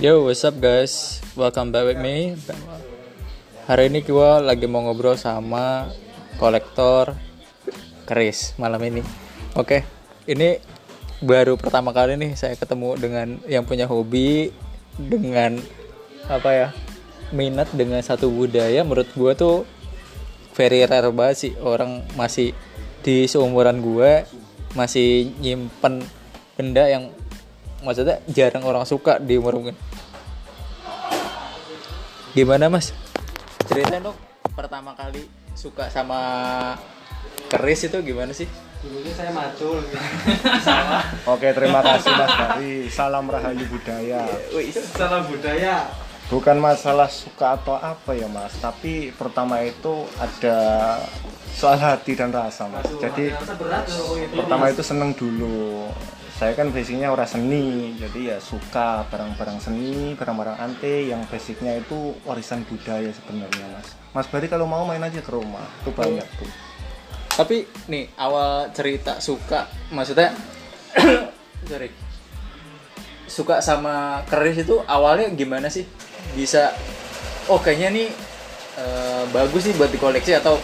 Yo, what's up guys? Welcome back with me. Hari ini gue lagi mau ngobrol sama kolektor keris malam ini. Oke, ini baru pertama kali nih saya ketemu dengan yang punya hobi dengan apa ya minat dengan satu budaya. Menurut gue tuh very rare banget sih orang masih di seumuran gue masih nyimpen benda yang maksudnya jarang orang suka di umur mungkin gimana mas ceritain dong pertama kali suka sama keris itu gimana sih dulunya saya macul Oke, terima kasih Mas Dari. Salam Rahayu Budaya. salah budaya Bukan masalah suka atau apa ya Mas, tapi pertama itu ada soal hati dan rasa Mas. Jadi rasa berat pertama itu seneng dulu. Saya kan basicnya orang seni, jadi ya suka barang-barang seni, barang-barang ante yang basicnya itu warisan budaya sebenarnya Mas. Mas Bari kalau mau main aja ke rumah, itu banyak tuh. tapi nih awal cerita suka maksudnya sorry suka sama keris itu awalnya gimana sih bisa oh kayaknya nih eh, bagus nih buat dikoleksi atau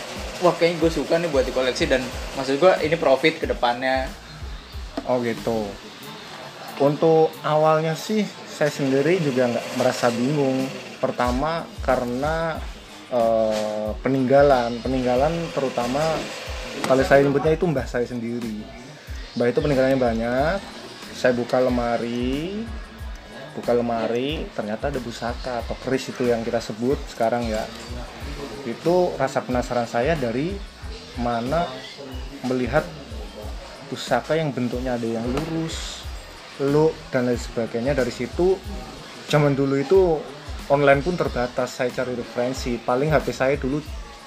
wah kayaknya gue suka nih buat dikoleksi dan maksud gue ini profit ke depannya Oh gitu. Untuk awalnya sih saya sendiri juga nggak merasa bingung. Pertama karena eh, peninggalan, peninggalan terutama kalau saya nyebutnya itu mbah saya sendiri. Mbah itu peninggalannya banyak. Saya buka lemari, buka lemari, ternyata ada pusaka atau keris itu yang kita sebut sekarang ya. Itu rasa penasaran saya dari mana melihat pusaka yang bentuknya? Ada yang lurus, lu dan lain sebagainya. Dari situ zaman dulu itu online pun terbatas. Saya cari referensi. Paling HP saya dulu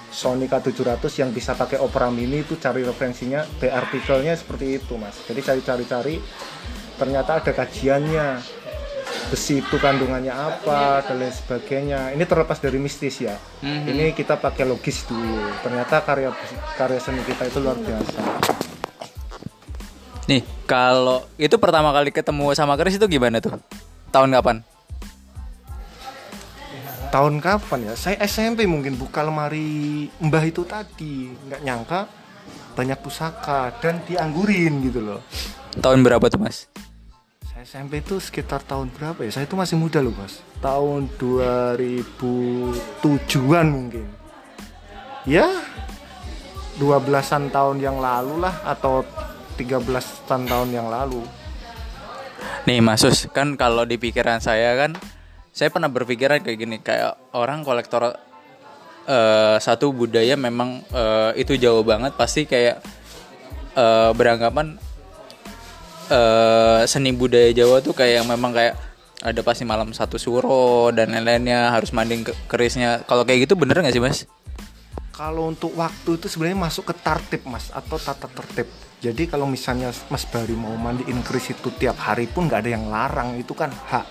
Sony K700 yang bisa pakai Opera Mini itu cari referensinya. B artikelnya seperti itu mas. Jadi cari-cari-cari ternyata ada kajiannya. Besi itu kandungannya apa dan lain sebagainya. Ini terlepas dari mistis ya. Mhm. ini kita pakai logis dulu. Ternyata karya karya seni kita itu luar biasa nih kalau itu pertama kali ketemu sama keris itu gimana tuh tahun kapan tahun kapan ya? Saya SMP mungkin buka lemari mbah itu tadi, nggak nyangka banyak pusaka dan dianggurin gitu loh. tahun berapa tuh mas Saya SMP itu sekitar tahun berapa ya? Saya itu masih muda loh mas. Tahun 2007-an mungkin. Ya, 12-an tahun yang lalu lah atau 13-an tahun yang lalu. Nih Mas Sus, kan kalau di pikiran saya kan saya pernah berpikiran kayak gini, kayak orang kolektor eh, satu budaya memang eh, itu jauh banget pasti kayak eh, beranggapan eh, seni budaya Jawa tuh kayak yang memang kayak ada pasti malam satu suro dan lain-lainnya harus manding ke kerisnya. Kalau kayak gitu bener nggak sih Mas? Kalau untuk waktu itu sebenarnya masuk ke tartib mas atau tata tertib. Jadi kalau misalnya Mas Bari mau mandiin keris itu tiap hari pun nggak ada yang larang itu kan hak.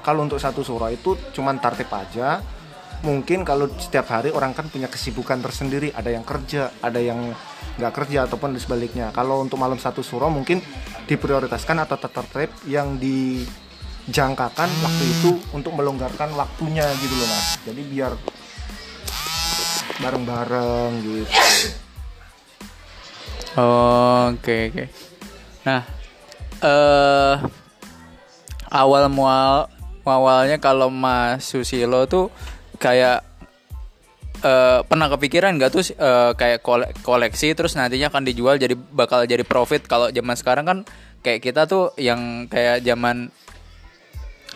Kalau untuk satu surah itu cuman tartib aja. Mungkin kalau setiap hari orang kan punya kesibukan tersendiri. Ada yang kerja, ada yang nggak kerja ataupun sebaliknya. Kalau untuk malam satu surah mungkin diprioritaskan atau tertib yang dijangkakan waktu itu untuk melonggarkan waktunya gitu loh mas. Jadi biar bareng-bareng gitu. Oke oke. Nah, eh awal mual awalnya kalau Mas Susilo tuh kayak eh pernah kepikiran nggak tuh eh, kayak kole- koleksi terus nantinya akan dijual jadi bakal jadi profit kalau zaman sekarang kan kayak kita tuh yang kayak zaman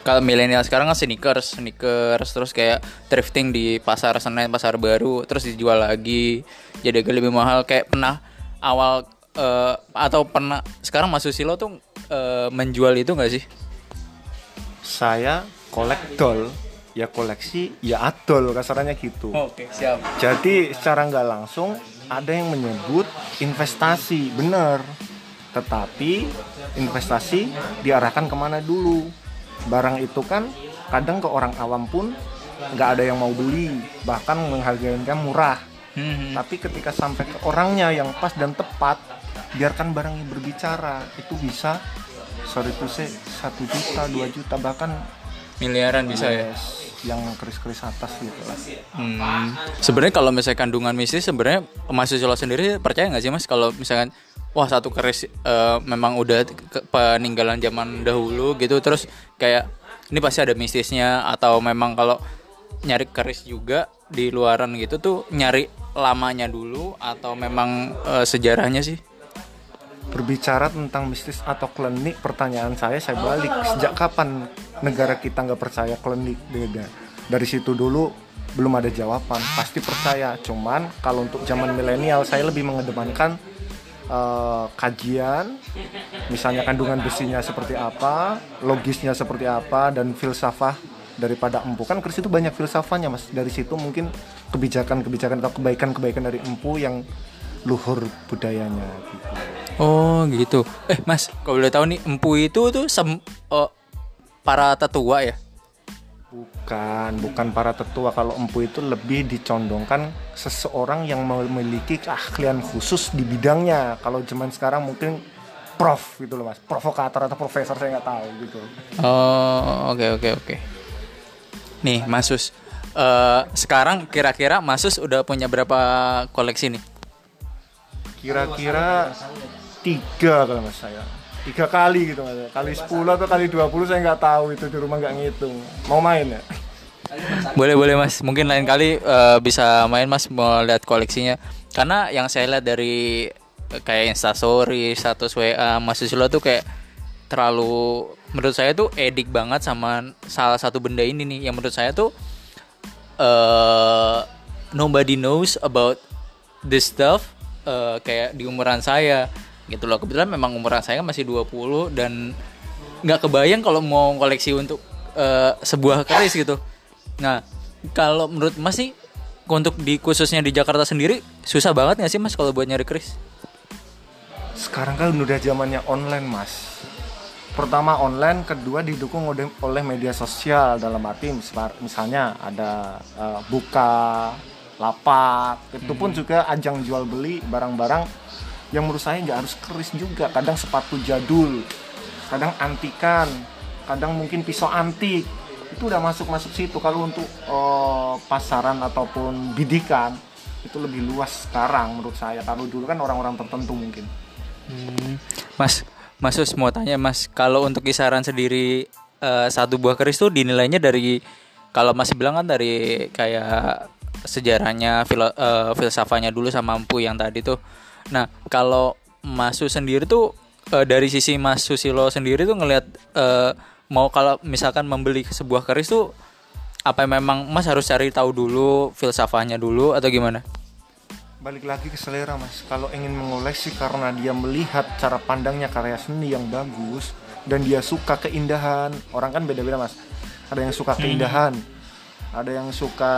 kalau milenial sekarang kan sneakers, sneakers terus kayak thrifting di pasar Senen, pasar baru, terus dijual lagi jadi agak lebih mahal. Kayak pernah awal eh, atau pernah sekarang Mas Susilo tuh eh, menjual itu nggak sih? Saya kolektor, ya koleksi, ya adol kasarannya gitu. Oke siap. Jadi secara nggak langsung ada yang menyebut investasi, bener. Tetapi investasi diarahkan ke mana dulu? Barang itu kan kadang ke orang awam pun nggak ada yang mau beli, bahkan menghargainya murah. Hmm, Tapi ketika sampai ke orangnya yang pas dan tepat, biarkan barangnya berbicara. Itu bisa sorry to say satu juta, dua juta bahkan miliaran bisa ya yang keris-keris atas gitu lah. Hmm. Sebenarnya kalau misalnya kandungan mistis sebenarnya Mas Susilo sendiri percaya nggak sih Mas kalau misalkan wah satu keris eh, memang udah ke- peninggalan zaman dahulu gitu terus kayak ini pasti ada mistisnya atau memang kalau nyari keris juga di luaran gitu tuh nyari lamanya dulu atau memang eh, sejarahnya sih? Berbicara tentang mistis atau klinik, pertanyaan saya saya balik sejak kapan negara kita nggak percaya klinik beda. Dari situ dulu belum ada jawaban, pasti percaya. Cuman kalau untuk zaman milenial saya lebih mengedepankan eh, kajian, misalnya kandungan besinya seperti apa, logisnya seperti apa, dan filsafah daripada empu kan keris itu banyak filsafahnya mas dari situ mungkin kebijakan-kebijakan atau kebaikan-kebaikan dari empu yang luhur budayanya gitu. Oh gitu. Eh Mas, kalau boleh tahu nih empu itu tuh sem oh, para tetua ya? Bukan, bukan para tetua. Kalau empu itu lebih dicondongkan seseorang yang memiliki keahlian khusus di bidangnya. Kalau zaman sekarang mungkin prof gitu loh mas, provokator atau profesor saya nggak tahu gitu. Oh, oke oke oke. Nih, Masus. eh sekarang kira-kira Masus udah punya berapa koleksi nih? Kira-kira tiga kalau mas saya. Tiga kali gitu mas. Kali 10 atau kali 20 saya nggak tahu itu di rumah nggak ngitung. Mau main ya? Boleh boleh Mas. Mungkin lain kali eh, bisa main Mas mau lihat koleksinya. Karena yang saya lihat dari eh, kayak Instastory, status WA Mas Susilo tuh kayak terlalu menurut saya tuh edik banget sama salah satu benda ini nih yang menurut saya tuh eh nobody knows about this stuff eh, kayak di umuran saya gitu loh. Kebetulan memang umuran saya kan masih 20 dan nggak kebayang kalau mau koleksi untuk eh, sebuah keris gitu. Nah, kalau menurut Mas sih untuk di khususnya di Jakarta sendiri susah banget nggak sih Mas kalau buat nyari keris? Sekarang kan udah zamannya online mas. Pertama online, kedua didukung oleh, media sosial dalam arti misal- misalnya ada eh, buka, lapak, itu pun juga ajang jual beli barang-barang yang menurut saya nggak harus keris juga. Kadang sepatu jadul, kadang antikan, kadang mungkin pisau antik itu udah masuk masuk situ. Kalau untuk eh, pasaran ataupun bidikan itu lebih luas sekarang menurut saya. Kalau dulu kan orang-orang tertentu mungkin. Mas, Mas Sus mau tanya Mas, kalau untuk kisaran sendiri eh, satu buah keris tuh dinilainya dari kalau Mas bilang kan dari kayak sejarahnya filo, eh, filsafahnya dulu sama Empu yang tadi tuh. Nah, kalau Mas Sus sendiri tuh eh, dari sisi Mas Susilo sendiri tuh ngelihat eh, mau kalau misalkan membeli sebuah keris tuh apa memang Mas harus cari tahu dulu filsafahnya dulu atau gimana? Balik lagi ke selera mas. Kalau ingin mengoleksi karena dia melihat cara pandangnya karya seni yang bagus dan dia suka keindahan. Orang kan beda-beda mas. Ada yang suka keindahan ada yang suka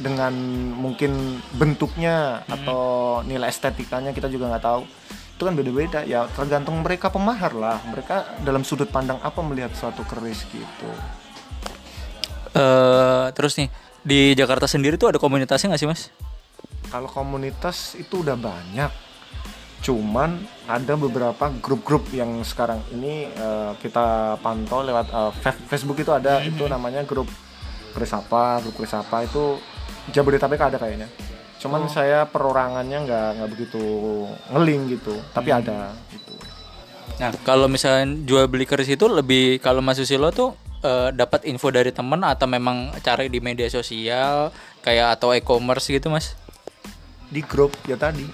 dengan mungkin bentuknya atau nilai estetikanya kita juga nggak tahu. Itu kan beda-beda. Ya tergantung mereka pemahar lah. Mereka dalam sudut pandang apa melihat suatu keris gitu. Eh terus nih di Jakarta sendiri tuh ada komunitasnya nggak sih Mas? Kalau komunitas itu udah banyak, cuman ada beberapa grup-grup yang sekarang ini eh, kita pantau lewat Fe- Facebook itu ada itu namanya grup Kris apa, grup Kris apa itu Jabodetabek ada kayaknya. Cuman saya perorangannya nggak nggak begitu ngeling gitu, tapi ada gitu. Nah, kalau misalnya jual beli keris itu lebih kalau Mas Susilo tuh eh, dapat info dari temen atau memang cari di media sosial kayak atau e-commerce gitu, Mas? Di grup ya tadi.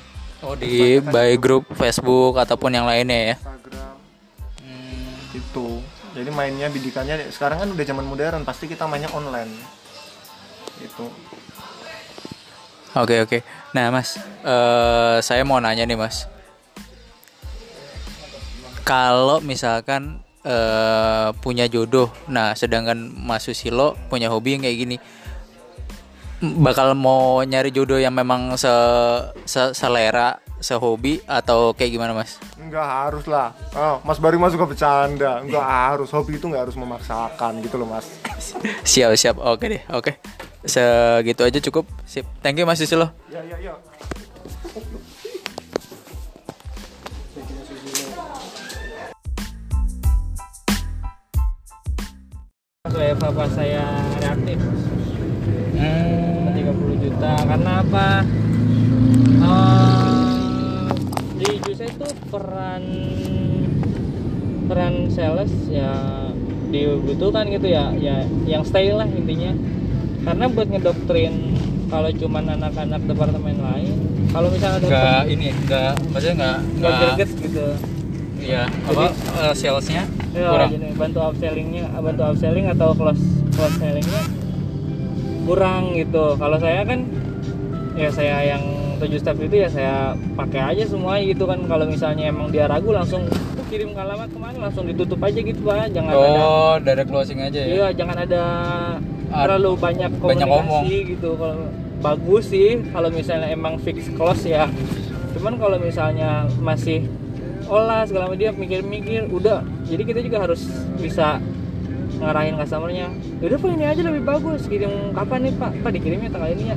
Oh, di by grup Facebook ataupun yang lainnya ya. Instagram itu jadi mainnya bidikannya sekarang kan udah zaman modern pasti kita mainnya online itu Oke, oke. Nah, Mas, eh saya mau nanya nih, Mas. Kalau misalkan eh punya jodoh, nah sedangkan Mas Susilo punya hobi yang kayak gini, bakal mau nyari jodoh yang memang se, se- selera, sehobi atau kayak gimana, Mas? Enggak harus lah. Oh, Mas Bari masuk ke bercanda. Enggak harus. Hobi itu enggak harus memaksakan gitu loh, Mas. Siap, siap. Oke deh, oke. Segitu aja cukup. Sip. Thank you Mas Susilo. Ya, ya, ya. WFH pas saya reaktif Hmm. 30 juta karena apa? Eh, di Juse itu peran peran sales ya dibutuhkan gitu ya ya yang stay lah intinya. Karena buat ngedoktrin kalau cuman anak-anak departemen lain kalau misalnya ada Nggak ini, nggak maksudnya nggak nggak greget gitu. Iya, apa eh, salesnya ya kurang. jadi bantu upsellingnya bantu upselling atau close close sellingnya kurang gitu. Kalau saya kan ya saya yang tujuh step itu ya saya pakai aja semua gitu kan. Kalau misalnya emang dia ragu langsung "Oh, kirim ke alamat ke mana? Langsung ditutup aja gitu pak. Jangan ada Oh, direct closing aja ya. iya jangan ada terlalu banyak banyak ngomong. komunikasi gitu. Kalau bagus sih kalau misalnya emang fix close ya. Cuman kalau misalnya masih olah segala macam dia mikir-mikir udah. Jadi kita juga harus bisa ngarahin customernya udah pak ini aja lebih bagus kirim kapan nih pak pak dikirimnya tanggal ini ya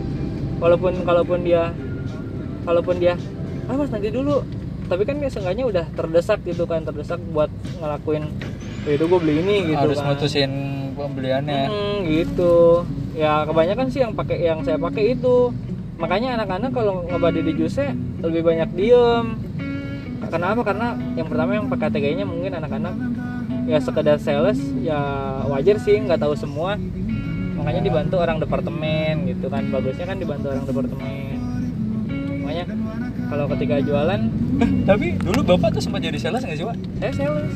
walaupun kalaupun dia kalaupun dia ah mas nanti dulu tapi kan dia seenggaknya udah terdesak gitu kan terdesak buat ngelakuin ya udah gue beli ini gitu Harus kan mutusin pembeliannya. Hmm, gitu. Ya kebanyakan sih yang pakai yang saya pakai itu. Makanya anak-anak kalau ngebadi di Juse lebih banyak diem. Kenapa? Karena yang pertama yang pakai TG-nya mungkin anak-anak ya sekedar sales ya wajar sih nggak tahu semua. Makanya dibantu orang departemen gitu kan. Bagusnya kan dibantu orang departemen. Makanya kalau ketika jualan Tapi dulu Bapak tuh sempat jadi sales nggak sih, Pak? saya sales.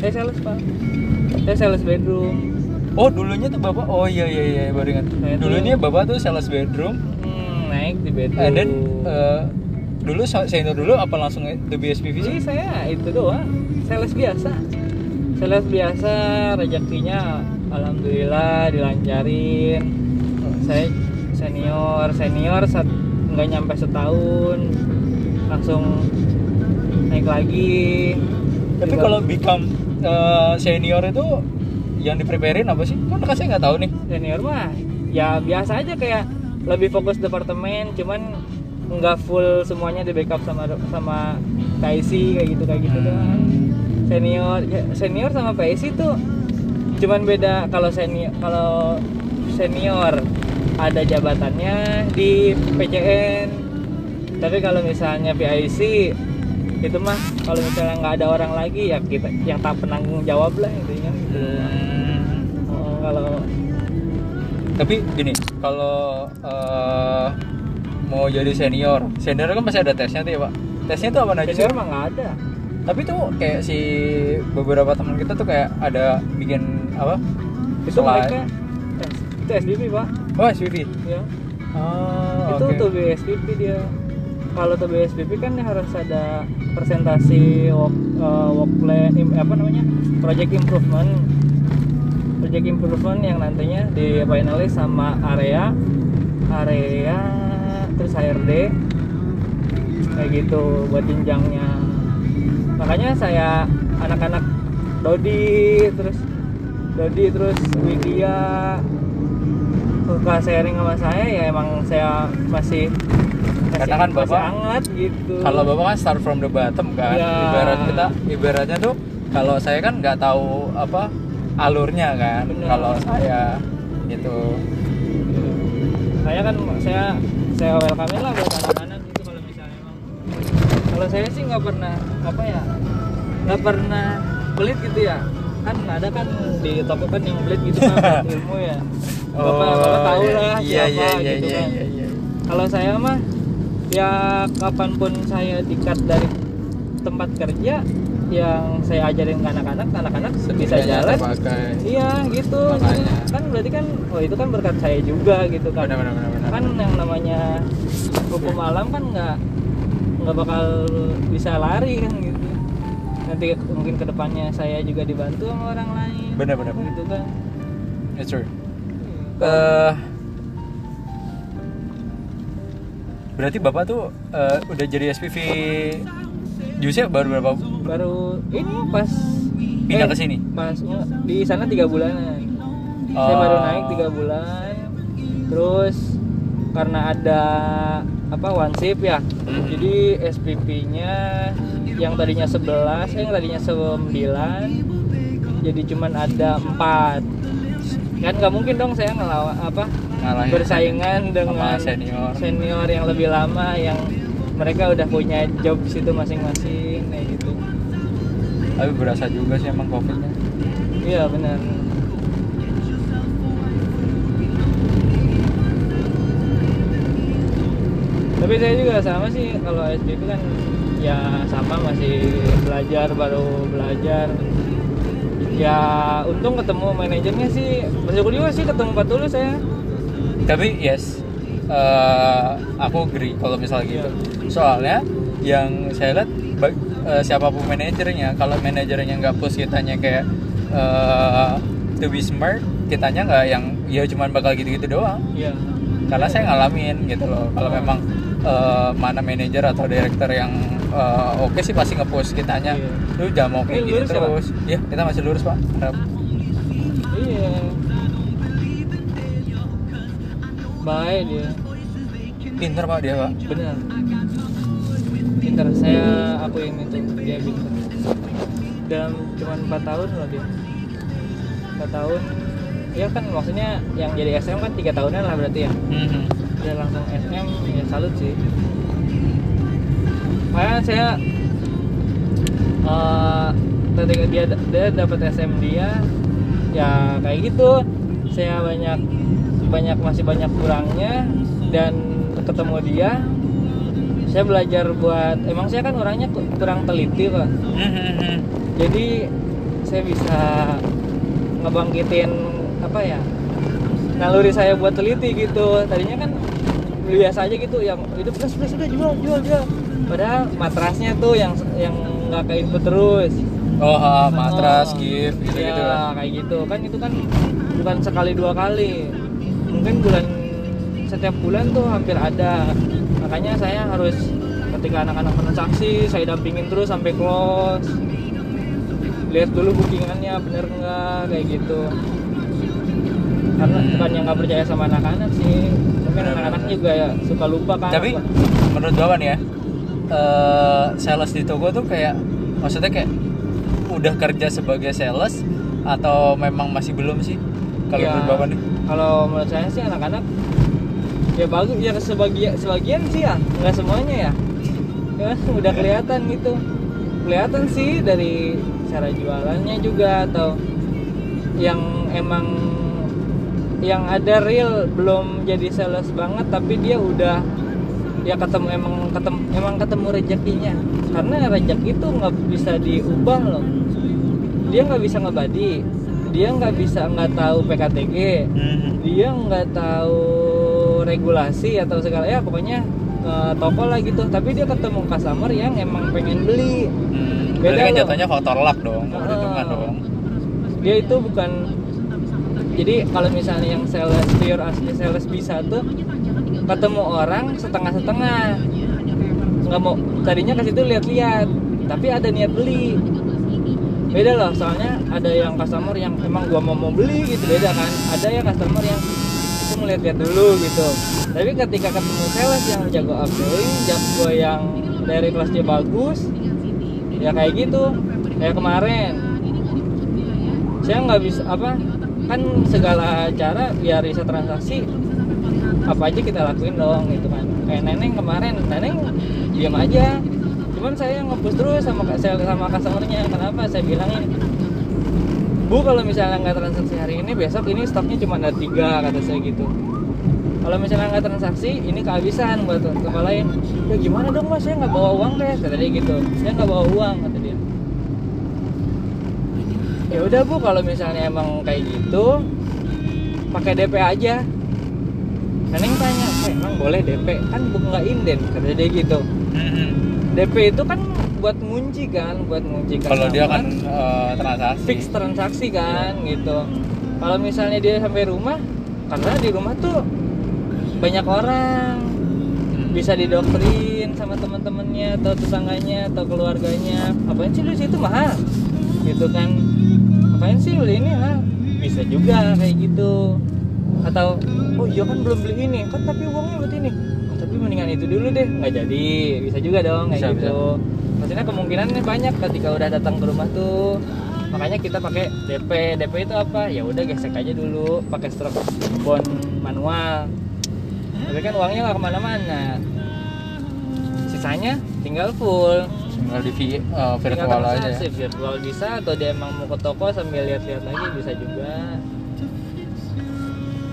Saya sales pak. Saya sales bedroom. Oh, dulunya tuh Bapak Oh iya iya iya, baru ingat. Dulunya Bapak tuh sales bedroom. Hmm, naik di bedroom. And then eh, dulu senior dulu apa langsung the BSPV sih? Saya itu doang, sales biasa. Sales biasa, rezekinya alhamdulillah dilancarin. Saya senior, senior saat nggak nyampe setahun langsung naik lagi. Tapi Juga kalau become eh, senior itu yang dipreparein apa sih? Kan kan saya nggak tahu nih. senior mah ya biasa aja kayak lebih fokus departemen, cuman nggak full semuanya di backup sama sama PIC kayak gitu kayak gitu doang. Senior ya, senior sama PIC tuh cuman beda kalau senior kalau senior ada jabatannya di PCN tapi kalau misalnya PIC itu mah kalau misalnya nggak ada orang lagi ya kita yang tak penanggung jawab lah intinya gitu. Oh, kalau Tapi gini, kalau eh, mau jadi senior, senior kan pasti ada tesnya tuh ya Pak. Tesnya tuh apa aja senior mah nggak ada Tapi tuh kayak si beberapa teman kita tuh kayak ada bikin apa? itu Slide. mereka eh, itu SBP pak Oh SPV. ya Oh, itu oke. tuh BSPP dia kalau tuh BSPP kan harus ada presentasi work, eh, work plan apa namanya project improvement project improvement yang nantinya di finalis sama area area terus HRD kayak gitu buat jenjangnya makanya saya anak-anak Dodi terus Dodi terus Widya suka sharing sama saya ya emang saya masih masih, Karena kan masih Bapak- hangat gitu Kalau bapak kan start from the bottom kan, Iya. ibarat kita, ibaratnya tuh kalau saya kan nggak tahu apa alurnya kan. Kalau saya gitu. saya kan saya saya welcome lah buat anak-anak gitu kalau misalnya emang kalau saya sih nggak pernah apa ya nggak pernah pelit gitu ya. Kan ada kan di toko kan yang pelit gitu kan ilmu ya. Bapak bapak tahu lah iya, siapa iya, iya, gitu iya, kan. iya, iya. kalau saya mah ya kapan pun saya dikat dari tempat kerja yang saya ajarin ke anak-anak anak-anak bisa Setidaknya jalan terpakai. iya gitu Makanya. kan berarti kan oh itu kan berkat saya juga gitu kan Benar, benar, benar, benar. kan yang namanya hukum alam kan nggak nggak bakal bisa lari kan gitu nanti mungkin ke depannya saya juga dibantu sama orang lain Benar, benar, benar. gitu kan That's true. Eh, berarti bapak tuh eh, udah jadi SPV Jusnya baru berapa? baru ini pas Pindah eh, ke sini? pas di sana tiga bulanan saya Oh. baru naik tiga bulan terus karena ada apa one shift ya Hmm. jadi SPP-nya yang tadinya 11 eh yang tadinya 9 jadi cuman ada 4 kan nggak mungkin dong saya ngelawan apa Ngalahin bersaingan dengan senior. senior yang lebih lama yang mereka udah punya job situ masing-masing kayak gitu. Tapi berasa juga sih emang covidnya. Iya benar. Tapi saya juga sama sih kalau SBB kan ya sama masih belajar baru belajar. Ya untung ketemu manajernya sih bersyukur juga sih ketemu Pak Tulus saya tapi yes eh, aku agree kalau misalnya gitu soalnya yang saya lihat eh, siapa pun manajernya kalau manajernya nggak push kitanya kayak eh, to be smart kitanya nggak yang ya cuman bakal gitu-gitu doang. Iya. Karena saya ngalamin gitu loh. Kalau memang eh, mana manajer atau direktur yang eh, oke sih pasti nge-push kitanya. Iya. lu jangan mau kayak gini ya, Pak? terus. Iya kita masih lurus pak. Harap. iya. Baik dia. Pinter pak dia pak. Benar pintar saya akuin itu? Dia pintar dalam cuma 4 tahun loh dia 4 tahun. Ya kan maksudnya yang jadi SM kan tiga tahunan lah berarti ya. Mhm. dia langsung SM ya salut sih. Makanya saya eh ketika dia dia dapat SM dia ya kayak gitu. Saya banyak banyak masih banyak kurangnya dan ketemu dia saya belajar buat emang saya kan orangnya ku- kurang teliti pak. Mhm. jadi saya bisa ngebangkitin apa ya naluri saya buat teliti gitu. Tadinya kan biasa aja gitu yang itu plus plus udah jual jual jual. Padahal matrasnya tuh yang yang nggak ke input terus. Oh ha, matras Oh, gift gitu ya, gitu kan kayak gitu. Kan itu kan bukan sekali dua kali. Mungkin bulan setiap bulan tuh hampir ada makanya saya harus ketika anak-anak transaksi saya dampingin terus sampai close. Lihat dulu bookingannya bener nggak kayak gitu. Karena bukan yang nggak percaya sama anak-anak sih. Mungkin anak-anak juga ya suka lupa kan. Tapi apa. menurut nih ya eh, sales di toko tuh kayak maksudnya kayak udah kerja sebagai sales atau memang masih belum sih? Kalau Ya, menurut kalau menurut saya sih anak-anak ya bagus ya sebagian sebagian sih ya nggak semuanya ya. Ya udah kelihatan gitu. Kelihatan sih dari cara jualannya juga atau yang emang yang ada real belum jadi sales banget tapi dia udah ya ketemu emang ketemu emang ketemu rezekinya. Karena rezeki itu nggak bisa diubah loh. Dia nggak bisa ngebadi dia nggak bisa nggak tahu PKTG Mhm. dia nggak tahu regulasi atau segala ya pokoknya eh, toko lah gitu. Tapi dia ketemu customer yang emang pengen beli. Hmm, Beda kan jatuhnya faktor luck dong Ah. dong. dia itu bukan jadi kalau misalnya yang sales pure asli sales bisa tuh ketemu orang setengah-setengah. Nggak mau tadinya ke situ lihat-lihat tapi ada niat beli. Beda loh soalnya ada yang customer yang emang gua mau mau beli gitu beda kan? Ada yang customer yang itu ngeliat-liat dulu gitu. Tapi ketika ketemu sales yang jago upselling jago yang dari kelas dia bagus ya kayak gitu. Kayak kemarin. Saya nggak bisa apa kan segala cara biar bisa transaksi apa aja kita lakuin dong gitu kan. Kayak neneng kemarin neneng diam aja. Cuman saya ngepush terus sama saya sama customernya. Kenapa? Saya bilangin bu kalau misalnya nggak transaksi hari ini besok ini stoknya cuma ada tiga kata saya gitu. Kalau misalnya nggak transaksi ini kehabisan buat tempat lain. Ya gimana dong mas? Saya nggak bawa uang deh kata dia gitu. Saya nggak bawa uang kata dia. Ya udah bu kalau misalnya emang kayak gitu pakai DP aja. Neneng tanya, eh, emang boleh DP? Kan bukan nggak inden, kata dia gitu. DP itu kan buat ngunci kan, buat ngunci kalau dia kan eh, transaksi fix transaksi kan gitu. Kalau misalnya dia sampai rumah, karena di rumah tuh banyak orang, Hmm. bisa didoktrin sama teman-temannya atau tetangganya atau keluarganya. Apain sih lu situ mahal? Gitu kan. Apain sih beli ini mahal? Bisa juga kayak gitu. Atau oh iya kan belum beli ini, kan tapi uangnya buat ini. Oh, tapi mendingan itu dulu deh, nggak jadi. Bisa juga dong kayak Bisa, gitu. Maksudnya kemungkinannya banyak ketika udah datang ke rumah tuh. Makanya kita pakai DP DP itu apa? Ya udah gesek aja dulu pakai stroke bond manual. Tapi kan uangnya nggak ke mana-mana. Sisanya tinggal full. Tinggal di vi- eh, tinggal virtual aja. ya. virtual bisa atau dia emang mau ke toko sambil lihat-lihat lagi bisa juga.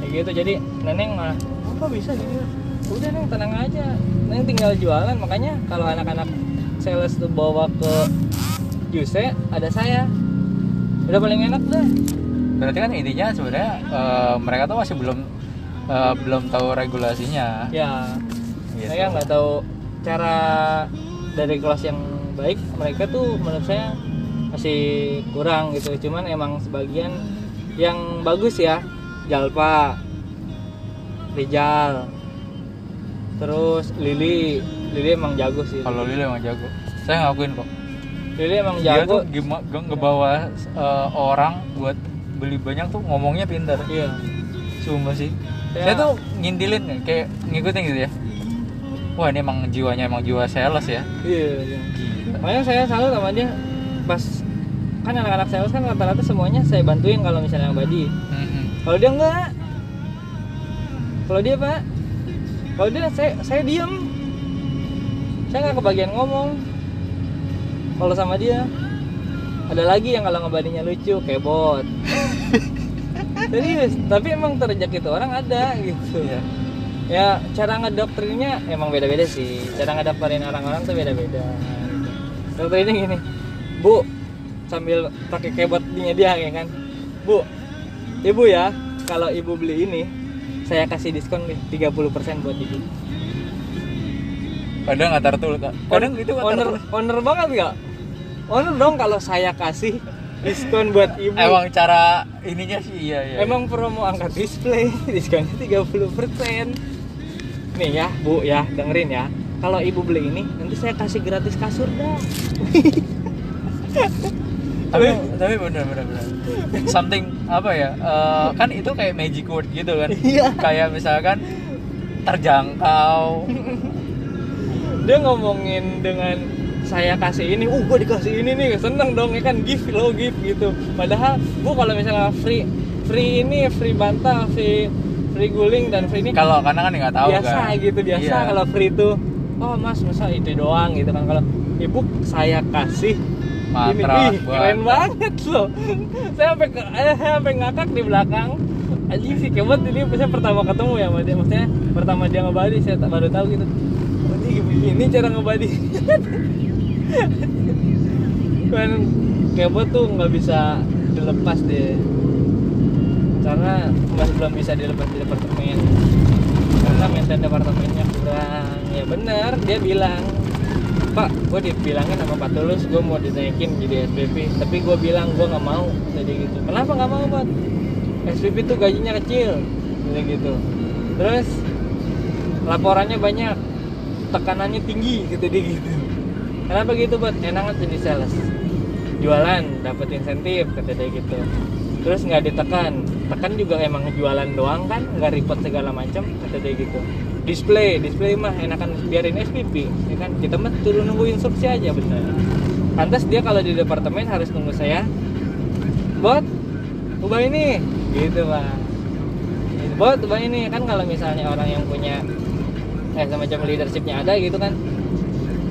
Kayak gitu. Jadi neneng malah oh, kok bisa gitu udah neng tenang aja. Neng tinggal jualan. Makanya kalau anak-anak sales tuh bawa ke Juse ada saya. Udah paling enak dah. Berarti kan intinya sebenarnya eh, mereka tuh masih belum eh, belum tahu regulasinya. Ya Gitu. saya nggak tahu cara dari kelas yang baik. Mereka tuh menurut saya masih kurang gitu. Cuman emang sebagian yang bagus ya Jalpa Rijal terus Lili Lili emang jago sih kalau Lili emang jago saya ngakuin kok Lili emang dia jago tuh gimana ngebawa eh, orang buat beli banyak tuh ngomongnya pintar iya Sumpah sih. Ya. Saya tuh ngintilin kayak ngikutin gitu ya. Wah ini emang jiwanya emang jiwa sales ya. iya, iya. makanya saya selalu sama dia pas kan anak-anak sales kan rata-rata semuanya saya bantuin kalau misalnya yang body Mhm. kalau dia enggak kalau dia pak kalau dia saya saya diem saya nggak kebagian ngomong. Kalau sama dia ada lagi yang kalau ngebadinya lucu kayak bot serius tapi emang terjak itu orang ada gitu. Iya. ya cara ngedoktrinnya emang beda-beda sih. Cara ngedokterin orang-orang tuh beda-beda. Gitu. doktrinnya gini bu sambil pakai keyboardnya dia ya kan. Bu ibu ya kalau ibu beli ini saya kasih diskon nih 30% buat ibu Kadang nggak tuh Kadang gitu nggak owner owner banget nggak owner dong kalau saya kasih diskon buat ibu Emang cara ininya sih iya iya. Emang promo angkat display diskonnya 30% Nih ya bu ya dengerin ya Kalau ibu beli ini nanti saya kasih gratis kasur dah tapi tapi bener bener bener. Something apa ya? eh, kan itu kayak magic word gitu kan. Iya. Kayak misalkan terjangkau. Dia ngomongin dengan saya kasih ini, uh gua dikasih ini nih, seneng dong ya kan? Gift lo gift gitu. Padahal bu kalau misalnya free free ini free bantal, free free guling dan free ini Kalau karena kan nggak tahu biasa kan. gitu biasa Iya. kalau free itu oh mas masa itu doang? gitu kan. Kalau ibu saya kasih ini Matras, ih, keren banget loh. Saya sampai ke- eh, saya sampai ngakak di belakang. Anjing sih kebot ini saya pertama ketemu ya sama dia maksudnya pertama dia ngebadi saya baru tahu gitu. ini begini cara ngebadi kan kebot tuh nggak bisa dilepas deh. Karena masih belum bisa dilepas di departemen. Karena maintain departemennya kurang. Ya bener dia bilang pak gue dibilangin sama Pak Tulus gue mau dinaikin jadi SPP tapi gue bilang gue nggak mau. Jadi gitu. Kenapa nggak mau Pak? SPP tuh gajinya kecil. Jadi gitu. Terus laporannya banyak tekanannya tinggi gitu dia gitu. Kenapa gitu buat enak jadi sales. Jualan dapat insentif kata dia gitu. Terus nggak ditekan. Tekan juga emang jualan doang kan nggak repot segala macam kata dia gitu. Display display mah enakan biarin SPP ya kan? Kita mah turun nunggu instruksi aja bener. Pantas dia kalau di departemen harus nunggu saya bot ubah ini. Gitu pak. Bot ubah ini. Kan kalau misalnya orang yang punya eh semacam leadershipnya ada gitu kan.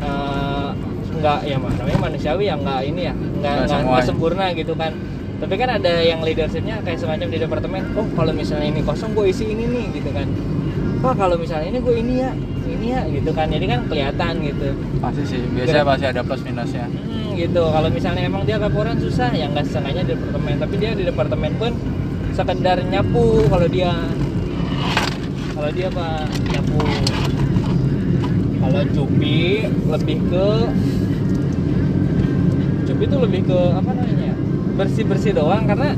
Eh, nggak ya mah namanya manusiawi yang nggak ini ya nggak Nggak sempurna gitu kan. Tapi kan ada yang leadershipnya kayak semacam di departemen oh kalau misalnya ini kosong gue isi ini nih gitu kan. Pak kalau misalnya ini gue ini ya ini ya gitu kan. Jadi kan kelihatan gitu. Pasti sih. Biasanya pasti ada plus minusnya. Hmm, gitu. Kalau misalnya emang dia laporan susah ya nggak sengaja di departemen. Tapi dia di departemen pun sekedar nyapu kalau dia kalau dia pak nyapu kalau cupi lebih ke cupi itu lebih ke apa namanya bersih bersih doang karena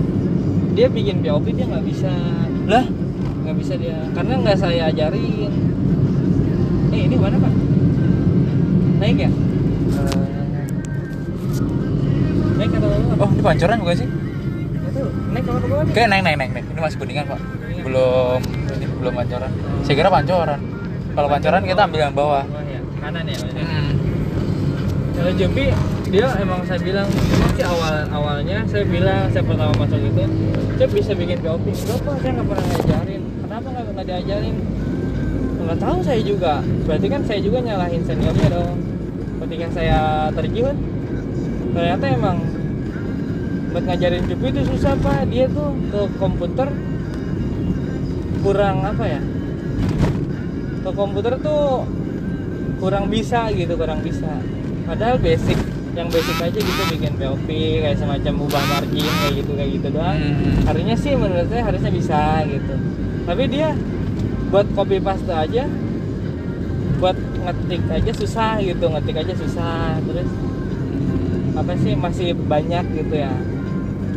dia bikin POP dia nggak bisa Lah, nggak bisa dia karena nggak saya ajarin eh ini mana pak naik ya naik atau apa oh ini pancoran bukan sih? Naik apa ke bawah nih? Kayak naik naik naik naik. Ini masih kuningan pak. Belum ini belum pancoran. Saya kira pancoran. Kalau pancoran kita ambil yang bawah. Bawah ya kanan ya maksudnya. Hmm. kalau Jumpi dia emang saya bilang emang sih awal awalnya saya bilang saya pertama masuk itu dia bisa bikin POP kenapa saya nggak pernah ngajarin? Kenapa nggak nggak diajarin? Nggak tahu saya juga. Berarti kan saya juga nyalahin seniornya dong. Ketika saya terjun ternyata emang buat ngajarin cupu itu susah pak. Dia tuh ke komputer kurang apa ya ke komputer tuh kurang bisa gitu kurang bisa. Padahal basic yang basic aja gitu bikin POP kayak semacam ubah margin kayak gitu kayak gitu doang. Hmm. harusnya sih menurut saya harusnya bisa gitu. Tapi dia buat copy paste aja buat ngetik aja susah gitu ngetik aja susah. Terus apa sih masih banyak gitu ya.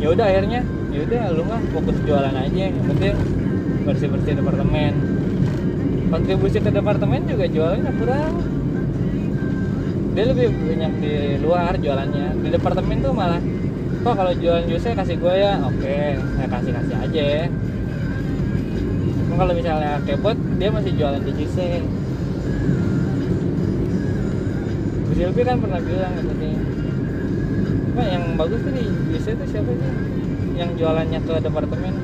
Ya udah akhirnya ya udah lu mah fokus jualan aja. Yang penting bersih bersih departemen kontribusi ke departemen juga jualannya kurang. Dia lebih banyak di luar jualannya. Di departemen tuh malah kok kalau jualan jus saya kasih gue ya? Oke saya kasih kasih aja. Cuma kalau misalnya kebot dia masih jualan di jus Bu Silvi kan pernah bilang katanya Pak yang bagus tuh di jus itu siapa sih? Yang jualannya ke departemen.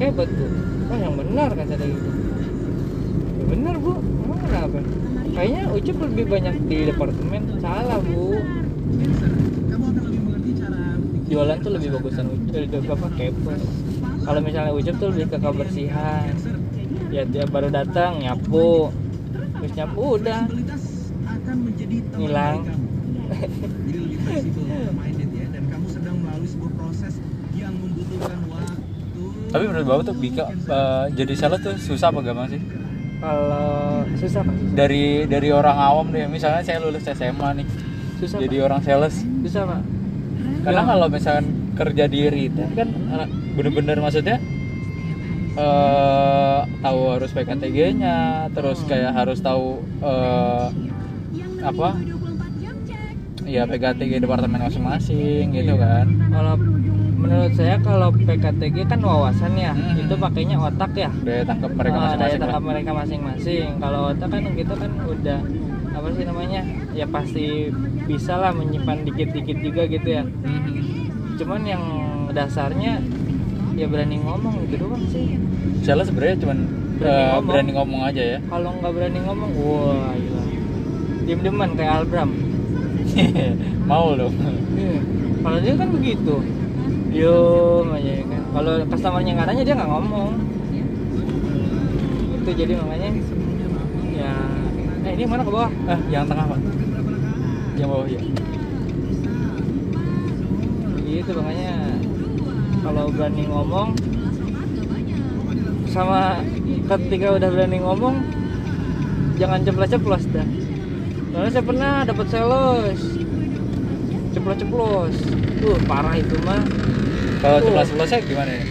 Kebot tuh Wah yang benar kata dia gitu. Ya benar bu. Emang kenapa kayaknya Ucup lebih banyak di departemen. Salah bu. Jualan tuh lebih bagusan Ucup eh, apa kepo kalau misalnya Ucup tuh lebih ke kebersihan. Ya dia baru datang nyapu. Terus nyapu udah. Hilang Tapi menurut Bapak tuh Bika eh, jadi sales tuh susah apa gampang sih? kalau susah pak Dari dari orang awam deh, misalnya saya lulus SMA nih, susah jadi orang sales. pak susah pak Karena Ya. kalau misalkan kerja di retail kan eh, bener-bener maksudnya eh tahu harus PKTG-nya, terus kayak harus tahu eh apa? Ya PKTG departemen masing-masing gitu kan. kalau menurut saya kalau PKTG kan wawasan ya Hmm. itu pakainya otak ya Daya tangkap mereka Ah, daya masing-masing. tangkap lah. mereka masing-masing kalau otak kan kita kan udah apa sih namanya ya pasti bisa lah menyimpan dikit-dikit juga gitu ya Mhm. cuman yang dasarnya ya berani ngomong gitu doang sih Sales sebenarnya cuman Berani eh, ngomong. berani ngomong aja ya. kalau nggak berani ngomong wah gila diem-deman kayak Albram Mau loh. Iya. kalau dia kan begitu diem aja kan. Kalau customernya nggak nanya dia nggak ngomong. Itu jadi makanya. Ya. Eh ini mana ke bawah? Ah, yang tengah pak. Yang bawah ya. gitu makanya. Kalau berani ngomong sama ketika udah berani ngomong jangan ceplos-ceplos dah. Soalnya saya pernah dapat sales. Ceplos-ceplos. Tuh parah itu mah Kalau sebelah sebelahnya gimana ya?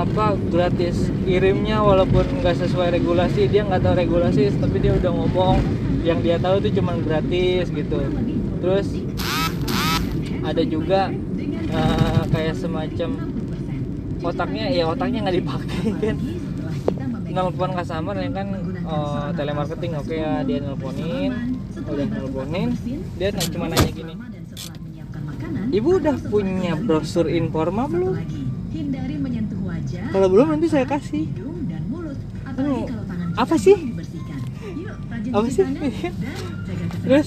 apa gratis kirimnya walaupun nggak sesuai regulasi dia nggak tahu regulasi tapi dia udah ngomong yang dia tahu itu cuman gratis gitu terus ada juga eh, kayak semacam otaknya ya otaknya nggak dipakai kan nelpon customer yang kan oh, telemarketing oke ya dia nelponin udah nelponin dia cuma nanya gini ibu udah punya brosur informa belum? Hindari menyentuh wajah, kalau belum nanti saya kasih. Dan mulut. Apalagi kalau tangan apa sih? Yuk, Apa sih? Terus,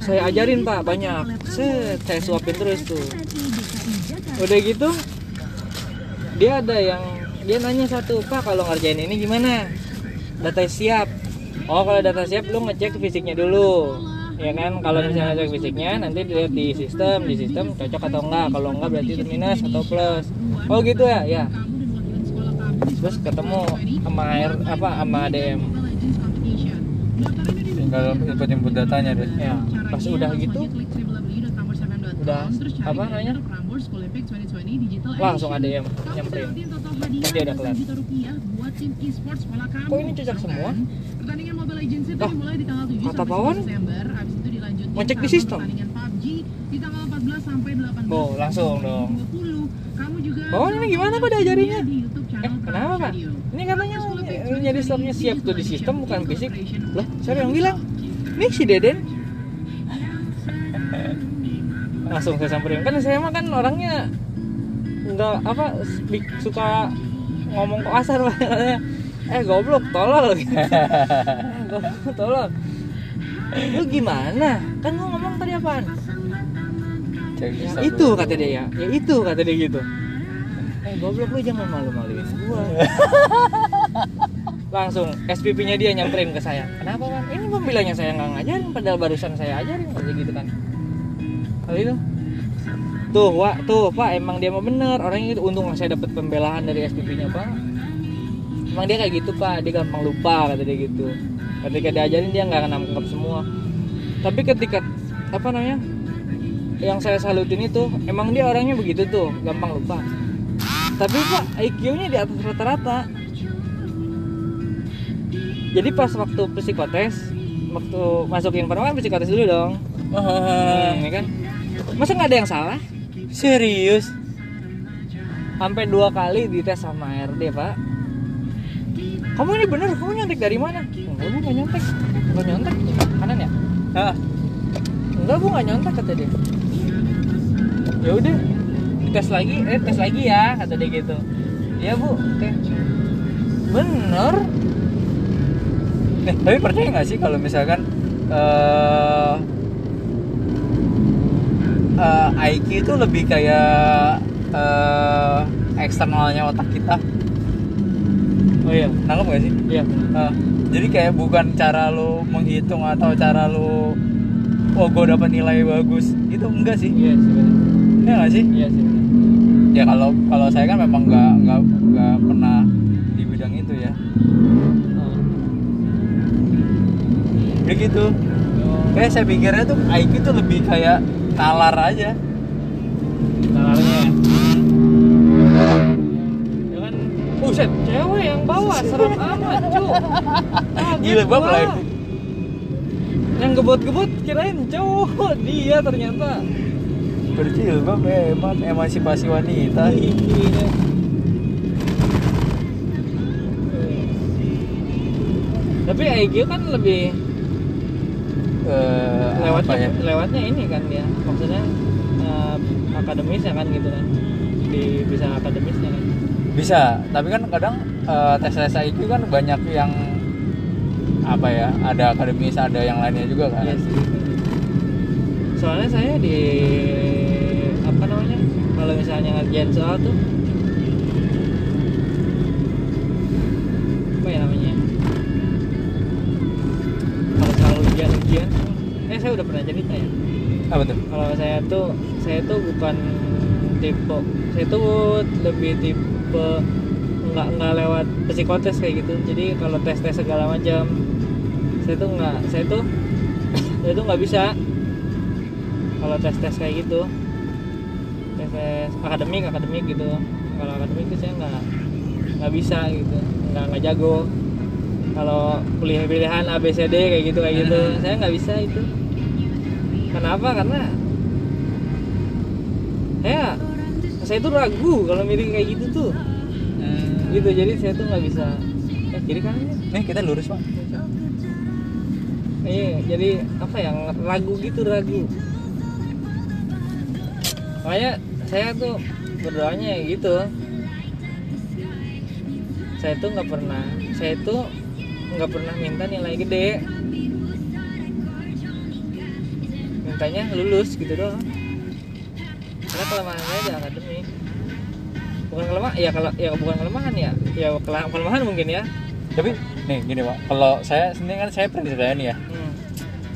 saya ajarin pak banyak. set saya suapin terus tuh. udah gitu dia ada yang dia nanya satu pak kalau ngerjain ini gimana? Data siap. Oh kalau data siap lu ngecek fisiknya dulu ya kan kalau misalnya cek fisiknya nanti dilihat di sistem di sistem cocok atau enggak. Kalau enggak berarti itu minus atau plus. Oh gitu ya? Ya. Terus ketemu sama air apa sama ADM Tinggal input-input datanya deh. ya pas udah gitu udah apa namanya? Langsung ADM nyamperin pas dia udah kelar kok ini cocok semua Lah, kata Pawan, ngecek di sistem. Oh, langsung dong. Pawan ini gimana kok diajarinya? Eh, kenapa pak? Ini katanya nyari stopnya siap tuh di sistem bukan fisik. Lah, siapa yang bilang? nih si Deden langsung saya samperin kan saya mah kan orangnya nggak apa suka ngomong kasar makanya eh goblok tolol gitu Eh, goblok tolol lu gimana? Kan lu ngomong tadi apaan? Ya itu kata dia ya. Ya itu kata dia gitu. Eh goblok lu jangan malu-maluin gua. Langsung SPP nya dia nyamperin ke saya. Kenapa kan ini pembilangnya saya nggak ngajarin padahal barusan saya ajarin kayak gitu kan. Kalau itu tuh wak tuh pak emang dia mah bener. Orangnya itu untung saya dapat pembelaan dari SPP nya pak. Emang dia kayak gitu pak. Dia gampang lupa kata dia gitu. Ketika diajarin dia nggak akan nangkep semua. Tapi ketika apa namanya yang saya salutin itu emang dia orangnya begitu tuh gampang lupa. Tapi pak IQ-nya di atas rata-rata. Jadi pas waktu psikotes waktu masukin kan psikotes dulu dong. Hmm, ya kan? Masa nggak ada yang salah serius? Sampai dua kali dites sama RD pak. Kamu ini bener kamu nyontek dari mana? Enggak bu nggak nyontek. Nggak nyontek. Kanan ya? Hah? enggak bu nggak nyontek kata dia. Ya udah tes lagi eh tes lagi ya kata dia gitu. Iya bu oke. Bener. Nih, tapi percaya nggak sih kalau misalkan eh eh, IQ itu lebih kayak eh, eksternalnya otak kita. Oh iya. Nangkep gak sih? Iya. Eh, jadi kayak bukan cara lo menghitung atau cara lo oh gue dapat nilai bagus. Itu enggak sih. Iya sih bener. Ya nggak sih? Iya sih ya kalau kalau saya kan memang nggak nggak nggak pernah di bidang itu ya. Oh. begitu Oh, kayak saya pikirnya tuh IQ tuh lebih kayak nalar aja nalarnya ya ya kan buset cewek yang bawa serem amat cu Kaget Gila, Bang, gua. live. yang gebot-gebot kirain cowok dia ternyata berjilbab hebat emansipasi wanita Iya. tapi IQ kan lebih Eh, lewatnya ya? lewatnya ini kan ya maksudnya eh, akademis ya kan gitu kan. Di bisa akademisnya kan. Bisa. Tapi kan kadang eh, tes tes IQ kan banyak yang apa ya ada akademis ada yang lainnya juga kan. Iya sih. Soalnya saya di apa namanya? Kalau misalnya ngerjain soal tuh apa tuh? Kalau saya tuh saya tuh bukan tipe saya tuh lebih tipe nggak nggak lewat psikotes kayak gitu. Jadi kalau tes tes segala macam saya tuh nggak saya tuh saya tuh nggak bisa. Kalau tes tes kayak gitu tes tes akademik akademik gitu. Kalau akademik itu saya nggak nggak bisa gitu. Nggak nggak jago. Kalau kuliah pilihan A B C D kayak gitu kayak gitu Hmm. saya nggak bisa itu kenapa karena saya saya tuh ragu kalau milih kayak gitu tuh Hmm. gitu jadi saya tuh nggak bisa eh kiri kanan ya? nih kita lurus pak Iya, jadi apa yang ragu gitu ragu. Makanya saya tuh berdoanya ya gitu. Saya tuh nggak pernah, saya tuh nggak pernah minta nilai gede. Mintanya lulus gitu doang. Karena kelemahan saya di akademik. Bukan kelemahan, ya kalau ya bukan kelemahan ya, ya kelemahan mungkin ya. tapi nih gini pak kalau saya sendiri kan saya saya nih ya Hmm.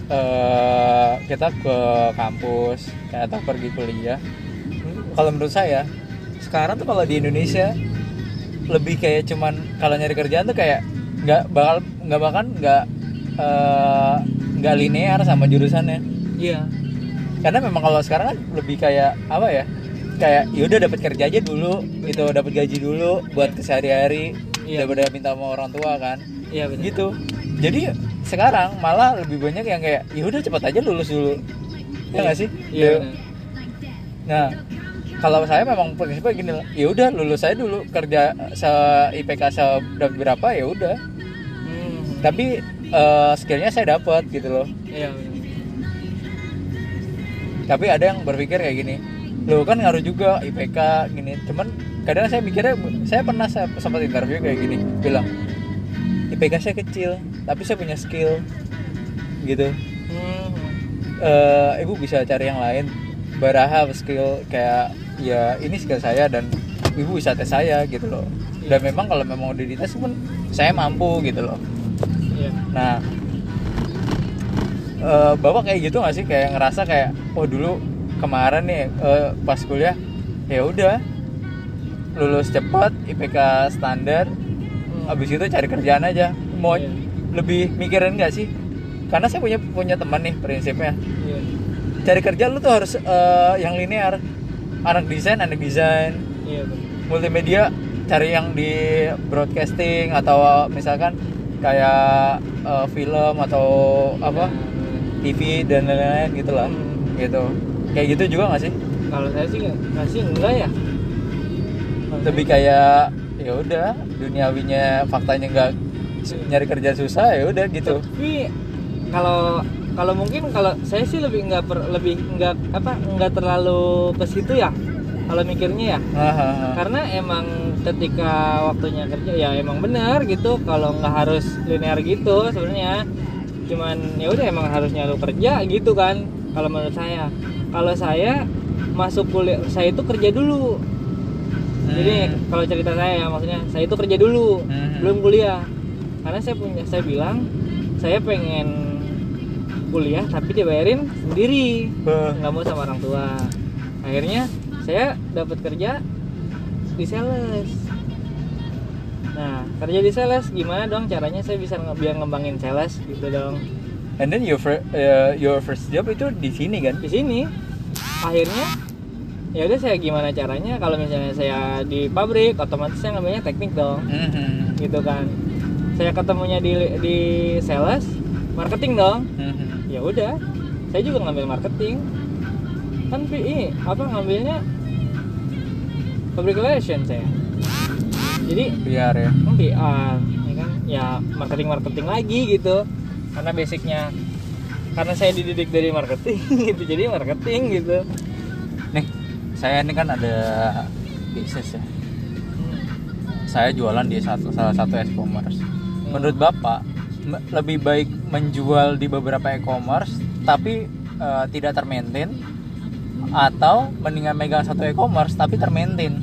eh kita ke kampus kayak atau pergi kuliah kalau menurut saya sekarang tuh kalau di Indonesia lebih kayak cuman kalau nyari kerjaan tuh kayak nggak bakal nggak bahkan nggak eh, nggak linear sama jurusannya Iya. karena memang kalau sekarang kan lebih kayak apa ya kayak yaudah dapat kerja aja dulu gitu dapat gaji dulu buat kesehari-hari Iya. daripada minta sama orang tua kan Iya benar. gitu jadi sekarang malah lebih banyak yang kayak ya udah cepet aja lulus dulu ya nggak sih Iya. Ya. benar. nah kalau saya memang prinsipnya gini lah ya udah lulus saya dulu kerja se IPK se berapa ya udah Hmm. tapi eh, skillnya saya dapat gitu loh iya. Tapi ada yang berpikir kayak gini lo kan ngaruh juga IPK gini. Cuman kadang saya mikirnya saya pernah saya sempat interview kayak gini bilang IPK saya kecil tapi saya punya skill gitu. Hmm. eh ibu bisa cari yang lain baraha skill kayak ya ini skill saya dan ibu bisa tes saya gitu loh. Dan memang kalau memang udah dites pun saya mampu gitu loh. Iya. Nah eh, bapak kayak gitu nggak sih? Kayak ngerasa kayak oh dulu kemarin nih eh, pas kuliah ya udah lulus cepat IPK standar abis itu cari kerjaan aja. Mau Iya. lebih mikirin nggak sih? Karena saya punya punya teman nih prinsipnya. Iya. Cari kerja lu tuh harus eh, yang linear. Anak desain anak desain. Iya benar multimedia cari yang di broadcasting atau misalkan kayak eh, film atau apa TV dan lain-lain gitu lah. Hmm. gitu. Kayak gitu juga nggak sih? Kalau saya sih nggak sih enggak ya. Kalau lebih kayak ya udah duniawinya faktanya nggak nyari kerja susah ya udah gitu. Tapi kalau kalau mungkin kalau saya sih lebih nggak per- lebih nggak apa nggak terlalu ke situ ya kalau mikirnya ya. Hahaha. karena emang ketika waktunya kerja ya emang benar gitu kalau nggak harus linear gitu sebenarnya cuman ya udah emang harusnya lu kerja gitu kan kalau menurut saya. Kalau saya masuk kuliah saya itu kerja dulu. Jadi Hmm. kalau cerita saya maksudnya saya itu kerja dulu Hmm. belum kuliah. Karena saya punya saya bilang saya pengen kuliah tapi dibayarin sendiri. Nggak mau sama orang tua. Akhirnya saya dapat kerja di sales nah kerja di sales gimana dong caranya saya bisa nge- biar ngembangin sales gitu dong? And then your fir- eh, your first job itu di sini kan? Di sini. Akhirnya ya udah saya gimana caranya? Kalau misalnya saya di pabrik otomatis saya ngambilnya teknik dong. Mhm. gitu kan. Saya ketemunya di di sales marketing dong. Mhm. ya udah saya juga ngambil marketing. Kan PI apa ngambilnya public relation saya jadi biar ya. kan PR ya kan? Ya marketing marketing lagi gitu. Karena basicnya karena saya dididik dari marketing gitu jadi marketing gitu. Nih saya ini kan ada bisnis ya. Saya jualan di satu salah satu e-commerce. Menurut bapak lebih baik menjual di beberapa e-commerce tapi eh, tidak termaintain atau mendingan megang satu e-commerce tapi termaintain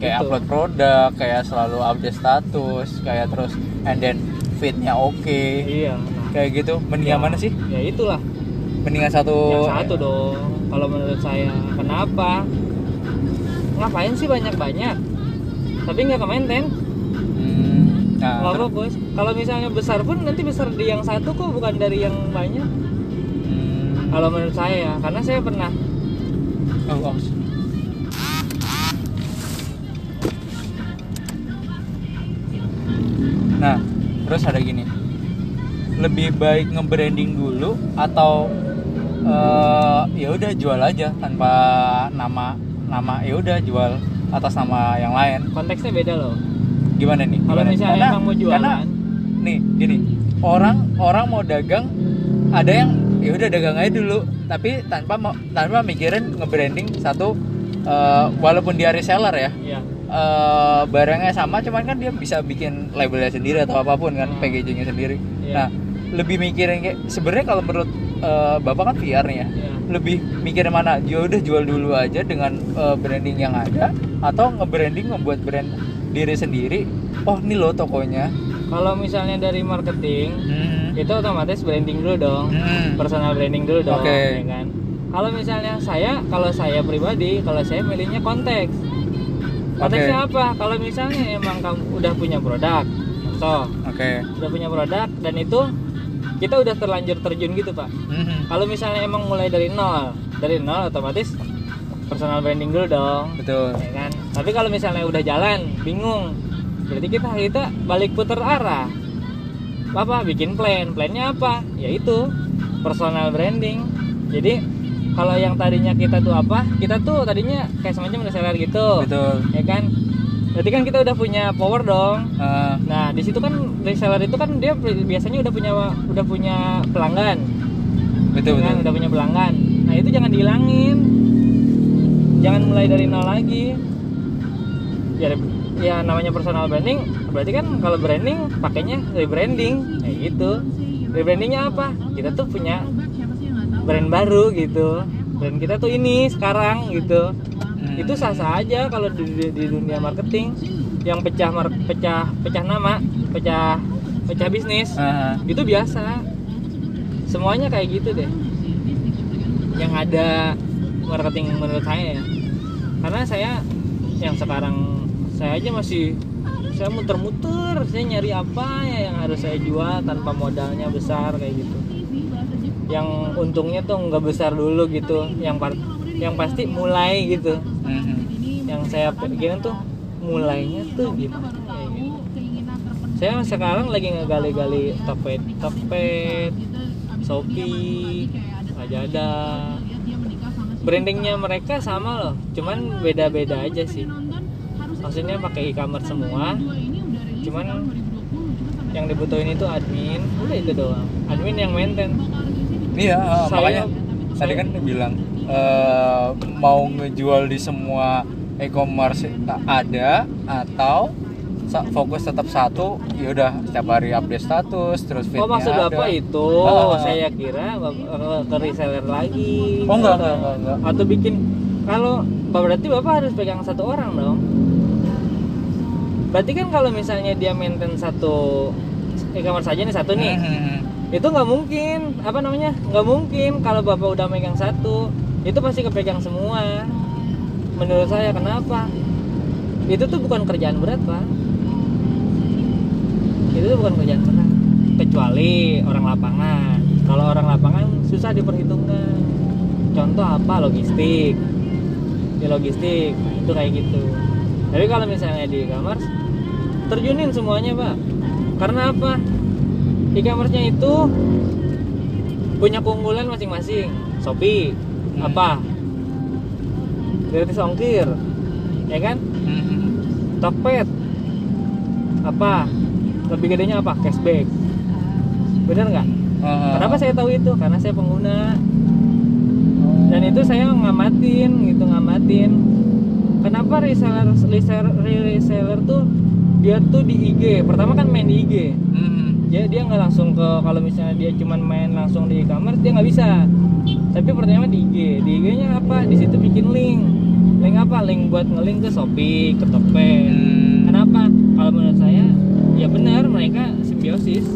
kayak Gitu. upload produk kayak selalu update status kayak terus and then feednya oke. Iya. Kayak gitu. Mendingan Ya, mana sih? Ya itulah. Mendingan satu. Yang satu dong. Kalau menurut saya kenapa? Ngapain sih banyak banyak tapi nggak ke maintain Hmm, nah, nggak fokus kalau misalnya besar pun nanti besar di yang satu kok bukan dari yang banyak. Hmm, kalau menurut saya ya karena saya pernah oh, oh. Terus ada gini. Lebih baik nge-branding dulu atau eh, ya udah jual aja tanpa nama nama ya udah jual atas nama yang lain. konteksnya beda loh Gimana nih? kalau misalnya Karena- emang mau jualan karena nih gini orang orang mau dagang ada yang ya udah dagang aja dulu tapi tanpa tanpa mikirin nge-branding satu eh, walaupun dia reseller ya ya eh, barangnya sama cuman kan dia bisa bikin labelnya sendiri atau apa pun kan Hmm. packagingnya sendiri Iya. nah lebih mikirin kayak sebenarnya kalau menurut eh, bapak kan VR nih ya ya lebih mikirin mana ya udah jual dulu aja dengan eh, branding yang ada atau nge-branding membuat brand diri sendiri oh ini loh tokonya kalau misalnya dari marketing Hmm. itu otomatis branding dulu dong Hmm. personal branding dulu dong Oke. ya kan kalau misalnya saya kalau saya pribadi kalau saya milihnya konteks konteksnya apa? Kalau misalnya emang kamu udah punya produk so oke. udah punya produk dan itu kita udah terlanjur terjun gitu pak. Mhm. kalau misalnya emang mulai dari nol dari nol otomatis personal branding dulu dong. Betul. Ya kan? Tapi kalau misalnya udah jalan bingung berarti kita kita balik putar arah. Apa? Bikin plan. Plannya apa? Yaitu personal branding. Jadi kalau yang tadinya kita tuh apa kita tuh tadinya kayak semacam reseller gitu. Betul. Ya kan? Berarti kan kita udah punya power dong. Ah, nah di situ kan reseller itu kan dia biasanya udah punya udah punya pelanggan. Betul kan? betul. Udah punya pelanggan. Nah itu jangan dihilangin. Jangan mulai dari nol lagi. Ya ya namanya personal branding berarti kan kalau branding pakainya rebranding. Kayak gitu. Rebrandingnya apa? Kita tuh punya brand baru gitu. Brand kita tuh ini sekarang gitu. Hmm. itu sah sah aja kalau di, di- di dunia marketing. Yang pecah mar- pecah pecah nama pecah pecah bisnis Ah, itu biasa. Semuanya kayak gitu deh. Yang ada marketing menurut saya ya. Karena saya yang sekarang saya aja masih saya muter-muter saya nyari apa ya yang harus saya jual tanpa modalnya besar kayak gitu yang untungnya tuh nggak besar dulu gitu. Yang par- yang pasti mulai gitu. Mhm. yang saya pikirin tuh mulainya tuh gimana ya gitu. saya sekarang lagi ngegali-gali Tokped Tokped Shopee Lazada. Brandingnya mereka sama loh cuman beda-beda aja sih. Maksudnya pakai e-commerce semua cuman yang dibutuhin itu admin udah itu doang. Admin yang maintain Iya, ah, Saya- makanya tadi kan bilang eh, mau ngejual di semua e-commerce ada atau fokus tetap satu, ya udah setiap hari update status terus Oh feednya maksud ada. bapak itu, Ah. saya kira eh, ke reseller lagi. Oh, enggak, Atau- enggak, enggak, enggak. Atau bikin kalau berarti bapak harus pegang satu orang dong. Berarti kan kalau misalnya dia maintain satu e-commerce saja nih satu nih, Mhm. Itu nggak mungkin. Apa namanya? Nggak mungkin kalau bapak udah megang satu, itu pasti kepegang semua. Menurut saya kenapa? Itu tuh bukan kerjaan berat pak. Itu tuh bukan kerjaan berat. Kecuali orang lapangan. Kalau orang lapangan susah diperhitungkan. Contoh apa? Logistik. Di logistik itu kayak gitu. Tapi kalau misalnya di e-commerce terjunin semuanya pak. Karena apa? E-commerce-nya itu punya keunggulan masing-masing. Shopee Hmm. apa? Gratis ongkir, ya kan? Tokped apa? Lebih gedenya apa? Cashback. Bener nggak? Ah. Kenapa saya tahu itu? Karena saya pengguna dan itu saya ngamatin gitu ngamatin. Kenapa reseller reseller reseller tuh dia tuh di IG. Pertama kan main di IG. Mhm. Dia dia nggak langsung ke kalau misalnya dia cuman main langsung di e-commerce dia nggak bisa. Tapi pertama di IG. Di IG-nya apa? Di situ bikin link. Link apa? Link buat ngelink ke Shopee, ke Tokped. Hmm. Kenapa? Kalau menurut saya ya benar mereka simbiosis.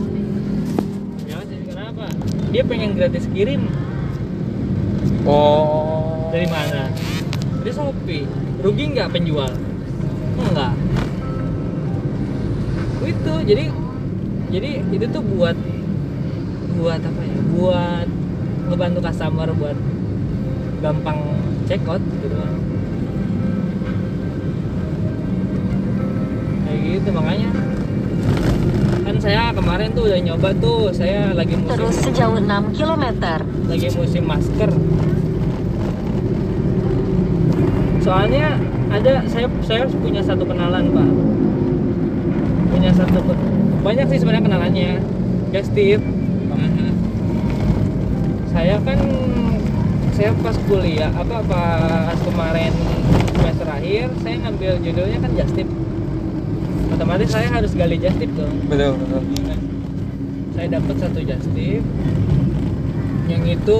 Simbiosis kenapa? Dia pengen gratis kirim Oh. dari mana? Dari Shopee. Rugi nggak penjual? Enggak. Itu jadi jadi itu tuh buat buat apa ya? Buat ngebantu customer buat gampang check out gitu. Kayak gitu makanya kan saya kemarin tuh udah nyoba tuh saya lagi musim Terus sejauh 6 km. lagi musim masker soalnya ada saya saya punya satu kenalan pak punya satu banyak sih sebenarnya kenalannya ya Steve. Mhm. saya kan saya pas kuliah apa pas kemarin semester akhir saya ngambil judulnya kan Justip otomatis saya harus gali Justip tuh. Betul, betul. saya dapat satu Justip yang itu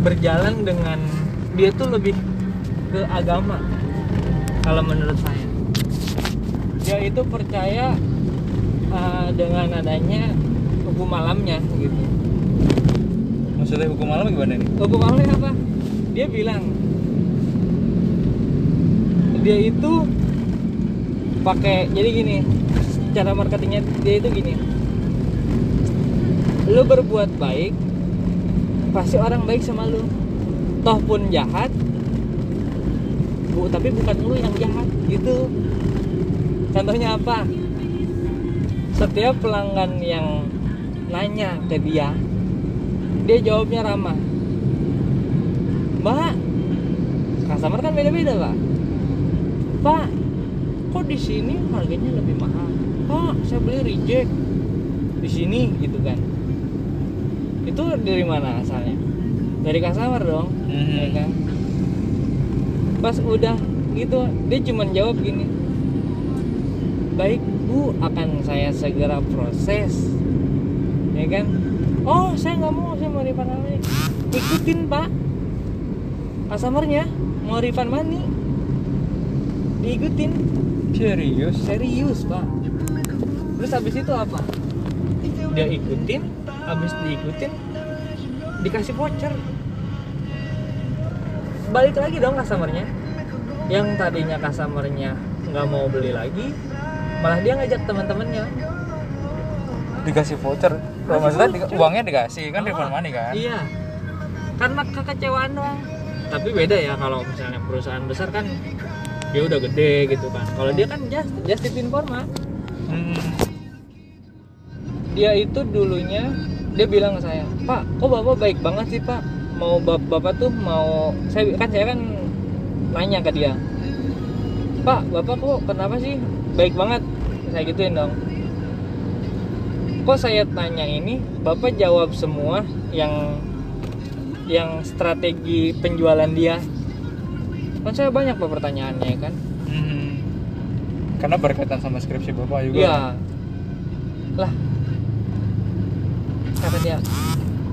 berjalan dengan dia tuh lebih ke agama kalau menurut saya dia itu percaya uh, dengan adanya hukum malamnya gitu. Maksudnya hukum malam gimana nih? hukum malamnya apa? Dia bilang dia itu pakai jadi gini cara marketingnya dia itu gini. Lu berbuat baik pasti orang baik sama lu. Toh pun jahat bu tapi bukan lu yang jahat gitu contohnya apa? Setiap pelanggan yang nanya ke dia dia jawabnya ramah. Mbak customer kan beda-beda pak. Pak kok di sini harganya lebih mahal? Pak saya beli reject di sini gitu kan. Itu dari mana asalnya? Dari customer dong Mhm. ya kan? Pas udah gitu dia cuman jawab gini baik bu akan saya segera proses. Ya kan? Oh saya nggak mau saya mau refund money ikutin pak. Customernya mau refund money diikutin. Serius? Serius pak. Terus habis itu apa? Dia ikutin habis diikutin dikasih voucher. Balik lagi dong customernya. Yang tadinya customernya nggak mau beli lagi malah dia ngajak teman-temannya. Dikasih voucher. Kasih maksudnya di- voucher. uangnya dikasih kan Ah, refund money kan? Iya. Karena kekecewaan doang. Tapi beda ya kalau misalnya perusahaan besar kan dia udah gede gitu kan. Kalau dia kan just just tip informa. Hmm. dia itu dulunya dia bilang ke saya pak kok bapak baik banget sih pak? Mau bap bapak tuh mau saya kan saya kan nanya ke dia pak bapak kok kenapa sih baik banget saya gituin dong kok saya tanya ini bapak jawab semua yang yang strategi penjualan dia kan saya banyak pak pertanyaannya kan Hmm. karena berkaitan sama skripsi bapak juga Iya. Lah. Kata dia.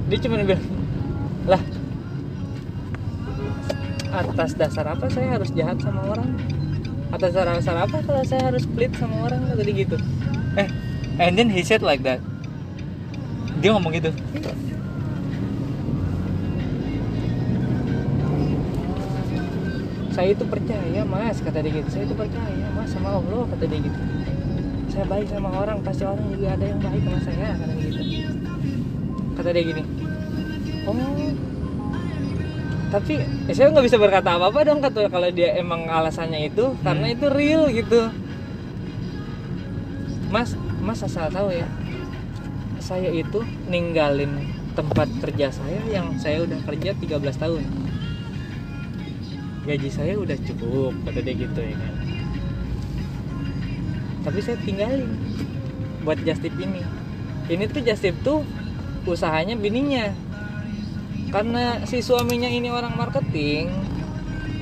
Dia cuma bilang, "Lah. Atas dasar apa saya harus jahat sama orang? Atas dasar apa kalau saya harus pelit sama orang?" Kata dia gitu. eh and then he said like that dia ngomong gitu Saya itu percaya, Mas, kata dia gitu. Saya itu percaya, Mas, sama Allah, kata dia gitu. Saya baik sama orang, pasti orang juga ada yang baik sama saya, kata dia gitu. Kata dia gini. Oh, tapi eh, saya nggak bisa berkata apa-apa dong kata kalau dia emang alasannya itu karena itu real gitu. Mas, Mas asal tahu ya. Saya itu ninggalin tempat kerja saya yang saya udah kerja 13 tahun gaji saya udah cukup kata dia gitu ya kan tapi saya tinggalin buat Justip ini ini tuh Justip tuh usahanya bininya karena si suaminya ini orang marketing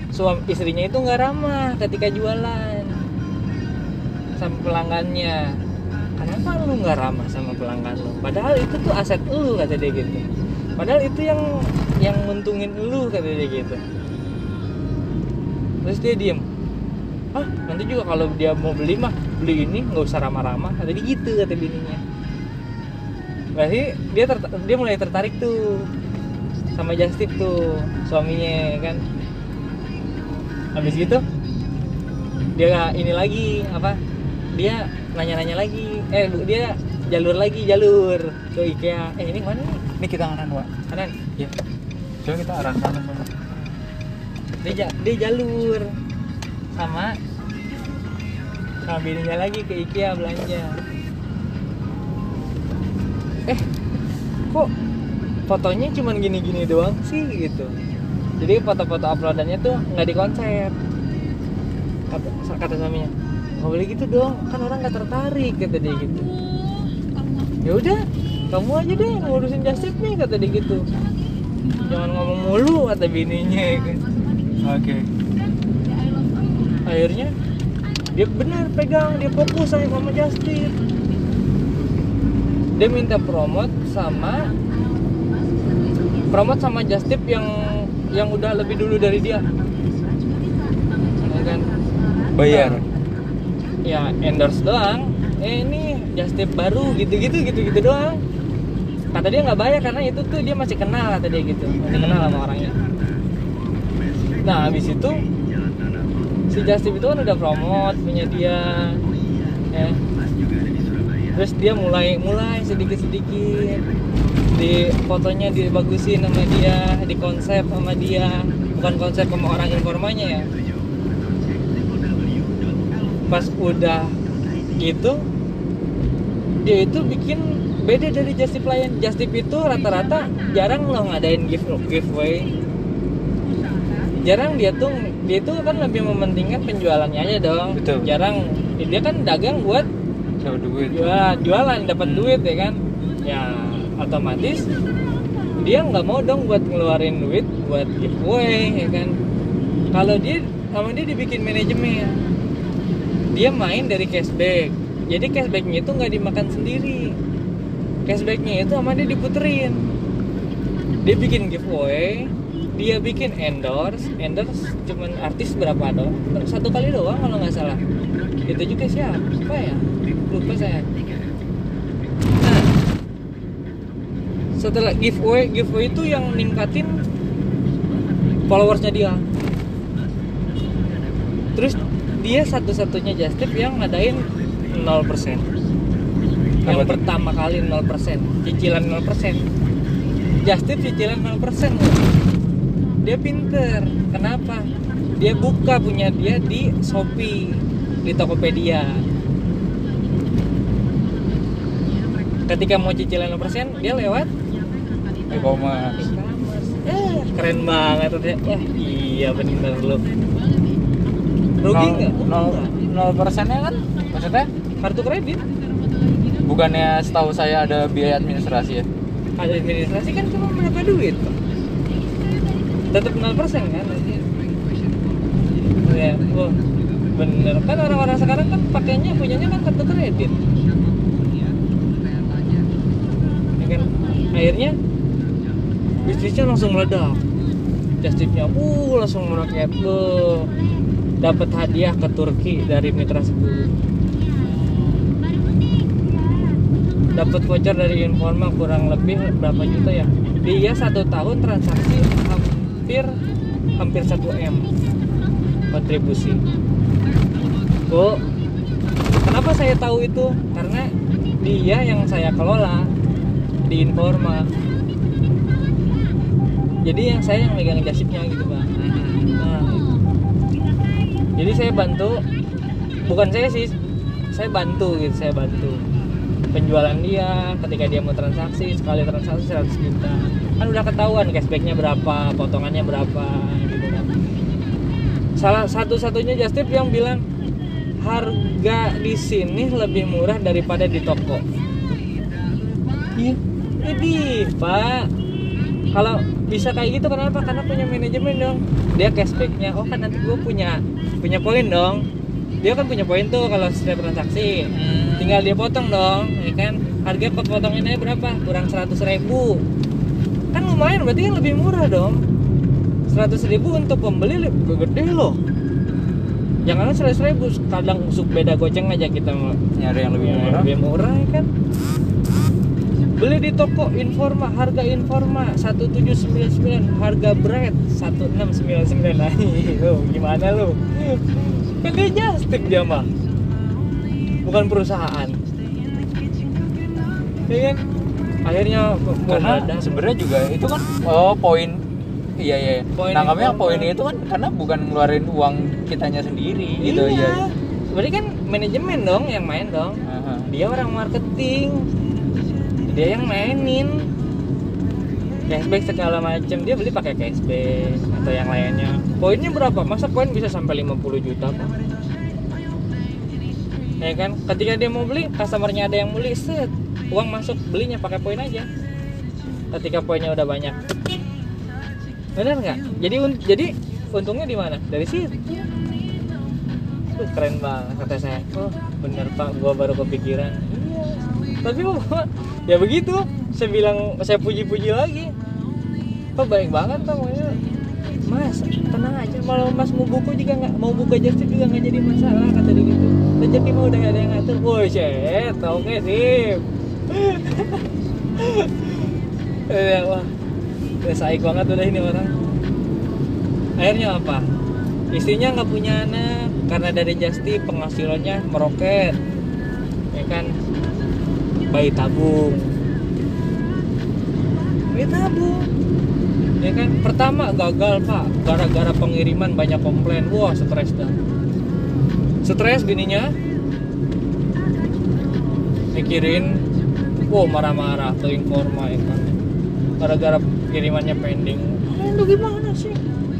suami istrinya itu nggak ramah ketika jualan sama pelanggannya. Kenapa lu nggak ramah sama pelanggan lu? Padahal itu tuh aset lu kata dia gitu. Padahal itu yang yang nguntungin lu kata dia gitu. Terus dia diem. Ah nanti juga kalau dia mau beli mah beli ini nggak usah ramah-ramah. Kata dia gitu kata bininya. Berarti dia dia mulai tertarik tuh sama Justip tuh suaminya kan. Habis gitu dia ini lagi apa dia nanya-nanya lagi eh dia jalur lagi jalur ke IKEA. Eh ini mana nih? Ini kita kanan pak kanan? Ya coba kita arah sana sama dia, dia jalur sama sama bininya lagi ke IKEA belanja. Eh kok fotonya cuman gini-gini doang sih gitu. Jadi foto-foto uploadannya tuh nggak di konsep kata, kata suaminya nggak boleh gitu dong kan orang nggak tertarik kata dia gitu. Ya udah kamu aja deh ngurusin Justip nih kata dia gitu. Jangan ngomong mulu kata bininya ya kan oke. Akhirnya dia benar pegang dia fokus sama Justin. Dia minta promote sama promote sama Justip yang yang udah lebih dulu dari dia. Ya kan? Bayar. Ya endorse doang. Eh ini Justip baru gitu-gitu gitu-gitu doang. Kata dia nggak bayar karena itu tuh dia masih kenal kata dia gitu. Masih kenal sama orangnya. Nah habis itu si Justip itu kan udah promote punya dia ya. Terus dia mulai mulai sedikit sedikit di fotonya dibagusin sama dia di konsep sama dia. Bukan konsep sama orang informanya ya. Pas udah gitu dia itu bikin beda dari Justip lain Justip itu rata-rata jarang loh ngadain give giveaway. Jarang dia tuh dia tuh kan lebih mementingkan penjualannya aja dong. Betul. jarang. Dia kan dagang buat Dapat duit. jualan jualan dapat duit ya kan? Ya otomatis dia nggak mau dong buat ngeluarin duit buat giveaway ya kan? Kalau dia sama dia dibikin manajemen. Dia main dari cashback. Jadi cashbacknya itu nggak dimakan sendiri. Cashbacknya itu sama dia diputerin. Dia bikin giveaway dia bikin endorse. Endorse cuman artis berapa dong satu kali doang kalau nggak salah. Itu juga siapa ya? Lupa saya nah setelah giveaway giveaway itu yang ningkatin followersnya dia. Terus dia satu-satunya just tip yang ngadain 0% yang Apa pertama kali 0% cicilan 0% just tip cicilan 0% dia pinter. Kenapa? Dia buka punya dia di Shopee di Tokopedia. Ketika mau cicilan 0% dia lewat E-commerce. eh keren banget tuh wah iya bener lu. Rugi Nol- nggak? nol nol persennya kan? Maksudnya? Kartu kredit? Bukannya setahu saya ada biaya administrasi ya? Ada administrasi kan cuma berapa duit? Tetap 0% kan? Ya oh bener. Kan orang-orang sekarang kan pakainya punyanya kan kartu kredit. Ya kan? Akhirnya bisnisnya langsung meledak. Justipnya uh langsung merakyat Beuh. dapat hadiah ke Turki dari Mitra 10 dapat voucher dari Informa kurang lebih berapa juta ya? Dia satu tahun transaksi hampir hampir 1 m kontribusi. Oh kenapa saya tahu itu? Karena dia yang saya kelola di Informa jadi yang saya yang megang jasipnya gitu bang nah. Jadi saya bantu bukan saya sih saya bantu gitu saya bantu. Penjualan dia ketika dia mau transaksi sekali transaksi 100 juta. Kan udah ketahuan cashbacknya berapa potongannya berapa gitu kan. Salah satu-satunya just tip yang bilang harga di sini lebih murah daripada di toko. Ih, Idih, Pak. Kalau bisa kayak gitu kenapa? Karena punya manajemen dong. Dia cashbacknya. Oh kan nanti gue punya punya poin dong. Dia kan punya poin tuh kalau setiap transaksi. Tinggal dia potong dong, ya kan? Harga potongannya berapa? Kurang 100 ribu. Kan lumayan, berarti kan lebih murah dong. 100 ribu untuk pembeli lebih gede loh. Jangan 100 ribu, kadang usuk beda goceng aja kita nyari yang lebih Ya, murah lebih murah ya kan beli di toko Informa harga Informa 1799 harga bread 1699 nah lu gimana lu? Just tip dia mah bukan perusahaan. Ya kan? Akhirnya karena sebenarnya juga itu kan oh poin. Iya iya. Poin nangkapnya informal. poin itu kan karena bukan ngeluarin uang kitanya sendiri gitu iya. ya berarti kan manajemen dong yang main dong. Aha. dia orang marketing dia yang mainin. Cashback segala macam dia beli pakai cashback atau yang lainnya. Poinnya berapa? Masa poin bisa sampai 50 juta pak? Ya kan? Ketika dia mau beli customernya ada yang beli set. Uang masuk belinya pakai poin aja. Ketika poinnya udah banyak. Benar nggak? Jadi un- jadi untungnya di mana? Dari situ. Keren banget kata saya. Oh bener pak. Gua baru kepikiran. Iya. Tapi ya begitu saya bilang saya puji-puji lagi. Kok baik banget pokoknya mas tenang aja kalau mas mau buku juga nggak mau buka jasa juga nggak jadi masalah kata dia gitu. Rezeki mah udah ada yang ngatur. Woi shit oke sip ya, wah udah saik banget udah ini orang. Akhirnya apa? Istrinya nggak punya anak karena dari Justi penghasilannya meroket. Ya kan bayi tabung. Bayi tabung. Ya kan pertama gagal pak. Gara-gara pengiriman banyak komplain. Wah stres dah. Stres bininya. Mikirin wow marah-marah ke informa ya kan. Gara-gara kirimannya pending. "Eh, lu gimana sih?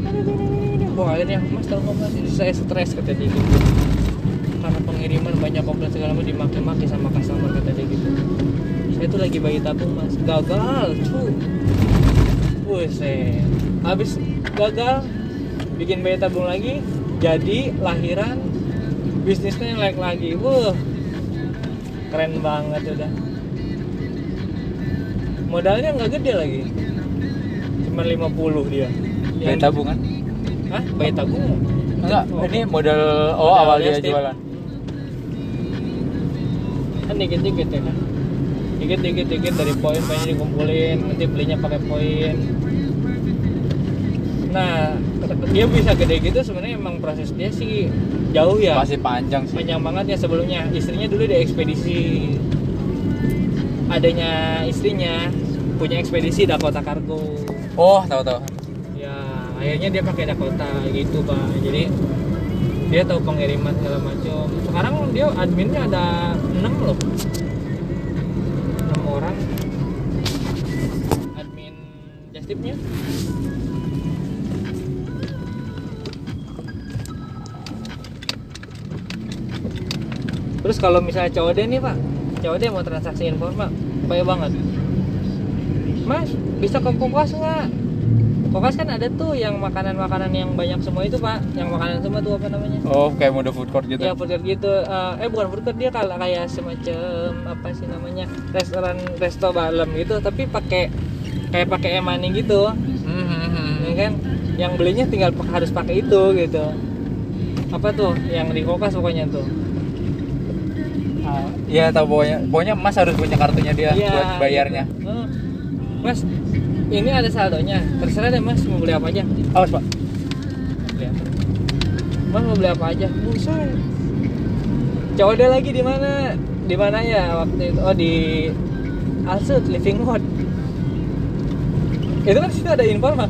Aduh, gini, gini, gini." wah akhirnya mas tahu nggak mas saya stres kata dia gitu karena pengiriman banyak komplain segala macam dimaki-maki sama customer kata dia gitu saya tuh lagi bayi tabung mas gagal cu Buset habis gagal bikin bayi tabung lagi jadi lahiran bisnisnya yang naik lagi wah keren banget udah modalnya nggak gede lagi cuma 50 dia Bayi tabungan? Hah? Bayi tabung? Enggak, ini modal oh Modal awal dia just tip. jualan. Kan dikit-dikit ya kan? Dikit-dikit dikit dari poin banyak dikumpulin Nanti belinya pakai poin. Nah dia bisa gede gitu sebenarnya emang proses dia sih jauh ya. Masih panjang sih. panjang banget ya sebelumnya. Istrinya dulu di ekspedisi. Adanya istrinya punya ekspedisi Dakota Cargo Oh, tahu-tahu. ya akhirnya dia pakai Dakota gitu pak. Jadi dia tahu pengiriman segala macam. Sekarang dia adminnya ada 6 loh. 6 orang. Admin justipnya terus kalau misalnya COD nih pak. COD mau transaksi informal baik banget. Mas bisa ke kulkas nggak kulkas kan ada tuh yang makanan-makanan yang banyak semua itu pak yang makanan semua tuh apa namanya Oh, kayak mode food court gitu. ya food court gitu Eh, eh bukan food court dia kayak kayak semacam apa sih namanya restoran resto balem gitu tapi pakai kayak pakai e-money gitu Hmm, hmm, hmm. ya kan yang belinya tinggal harus pakai itu gitu apa tuh yang di kulkas pokoknya tuh Ah, Iya, tahu pokoknya. Pokoknya Mas harus punya kartunya dia Iya, buat bayarnya. gitu. Eh, mas ini ada saldonya. Terserah deh mas mau beli apa aja. Awas, Pak. beli apa? Mas mau beli apa aja? Buset. Cowok dia lagi di mana? Di mana ya waktu itu? Oh di Alsut Living Wood itu kan situ ada informal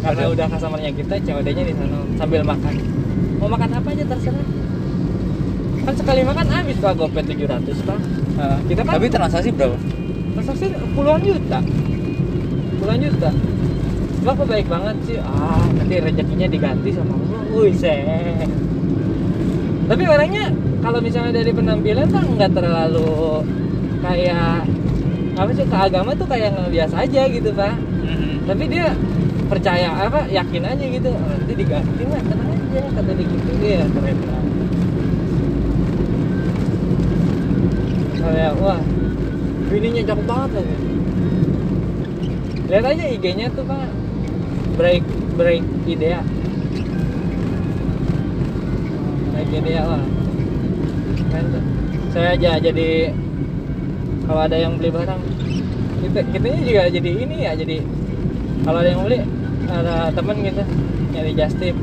karena Ada. udah customernya kita COD-nya di sana sambil makan. Mau makan apa aja terserah. Kan sekali makan habis pak. Gopet 700 pak. Ah, Kita kan- Tapi transaksi berapa? transaksi puluhan juta puluhan juta kok baik banget sih? Ah nanti rezekinya diganti sama Allah wih set tapi orangnya kalau misalnya dari penampilan kan nggak terlalu kayak apa sih ke agama tuh kayak nggak biasa aja gitu pak. Hmm. tapi dia percaya apa yakin aja gitu. "Oh, nanti diganti lah tenang aja kata dia gitu. Ya keren banget kayak wah bininya cakep banget lagi lihat aja IG-nya tuh pak. Break break idea. Break idea tuh saya aja jadi kalau ada yang beli barang kita kitanya juga jadi ini ya jadi kalau ada yang beli ada temen gitu nyari just tip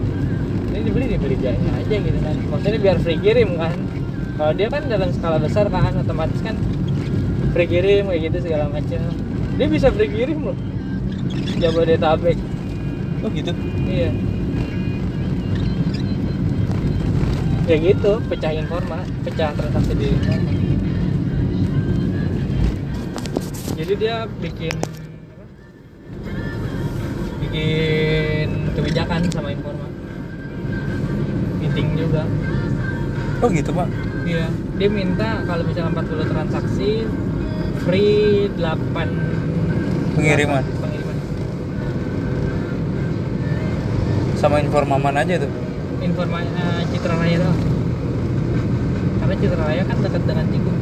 ini dibeli dibeli aja aja gitu kan. Maksudnya biar free kirim kan. Kalau dia kan dalam skala besar kan otomatis kan free kirim kayak gitu segala macam. Dia bisa free kirim loh Jabodetabek. Oh gitu. iya. Ya gitu pecah informa pecah transaksi di informa. Jadi dia bikin bikin kebijakan sama informa. Meeting juga. Oh gitu, Pak. iya. Dia minta kalau misalnya 40 transaksi free 8 Pengiriman. pengiriman Sama informaman aja tuh. informa eh, Citra Raya doang. Karena Citra Raya kan dekat dengan Cikgu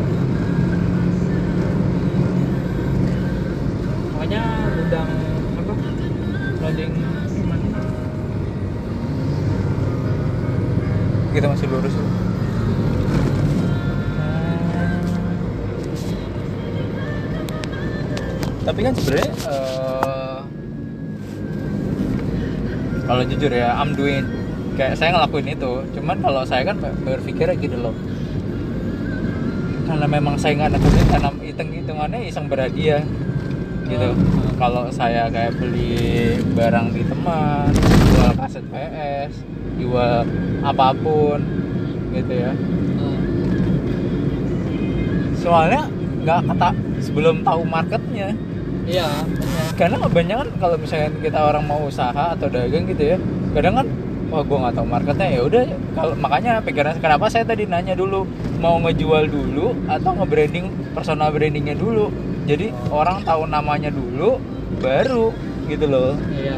makanya gudang apa? Loading gimana Kita masih lurus. Tapi kan sebenarnya eh, kalau jujur ya, I'm doing kayak saya ngelakuin itu. Cuman kalau saya kan berpikirnya gitu loh. Karena memang saya nggak nekutin karena hitung hitungannya iseng berhadiah gitu. Kalau saya kayak beli barang di teman, jual kaset PS, jual apa pun gitu ya. Soalnya nggak kata sebelum tahu marketnya iya. Karena kebanyakan kalau misalnya kita orang mau usaha atau dagang gitu ya kadang kan wah gue nggak tahu marketnya. Ya udah kalau makanya pikiran kenapa saya tadi nanya dulu mau ngejual dulu atau nge-branding personal brandingnya dulu? Jadi orang tahu namanya dulu baru gitu loh. Iya.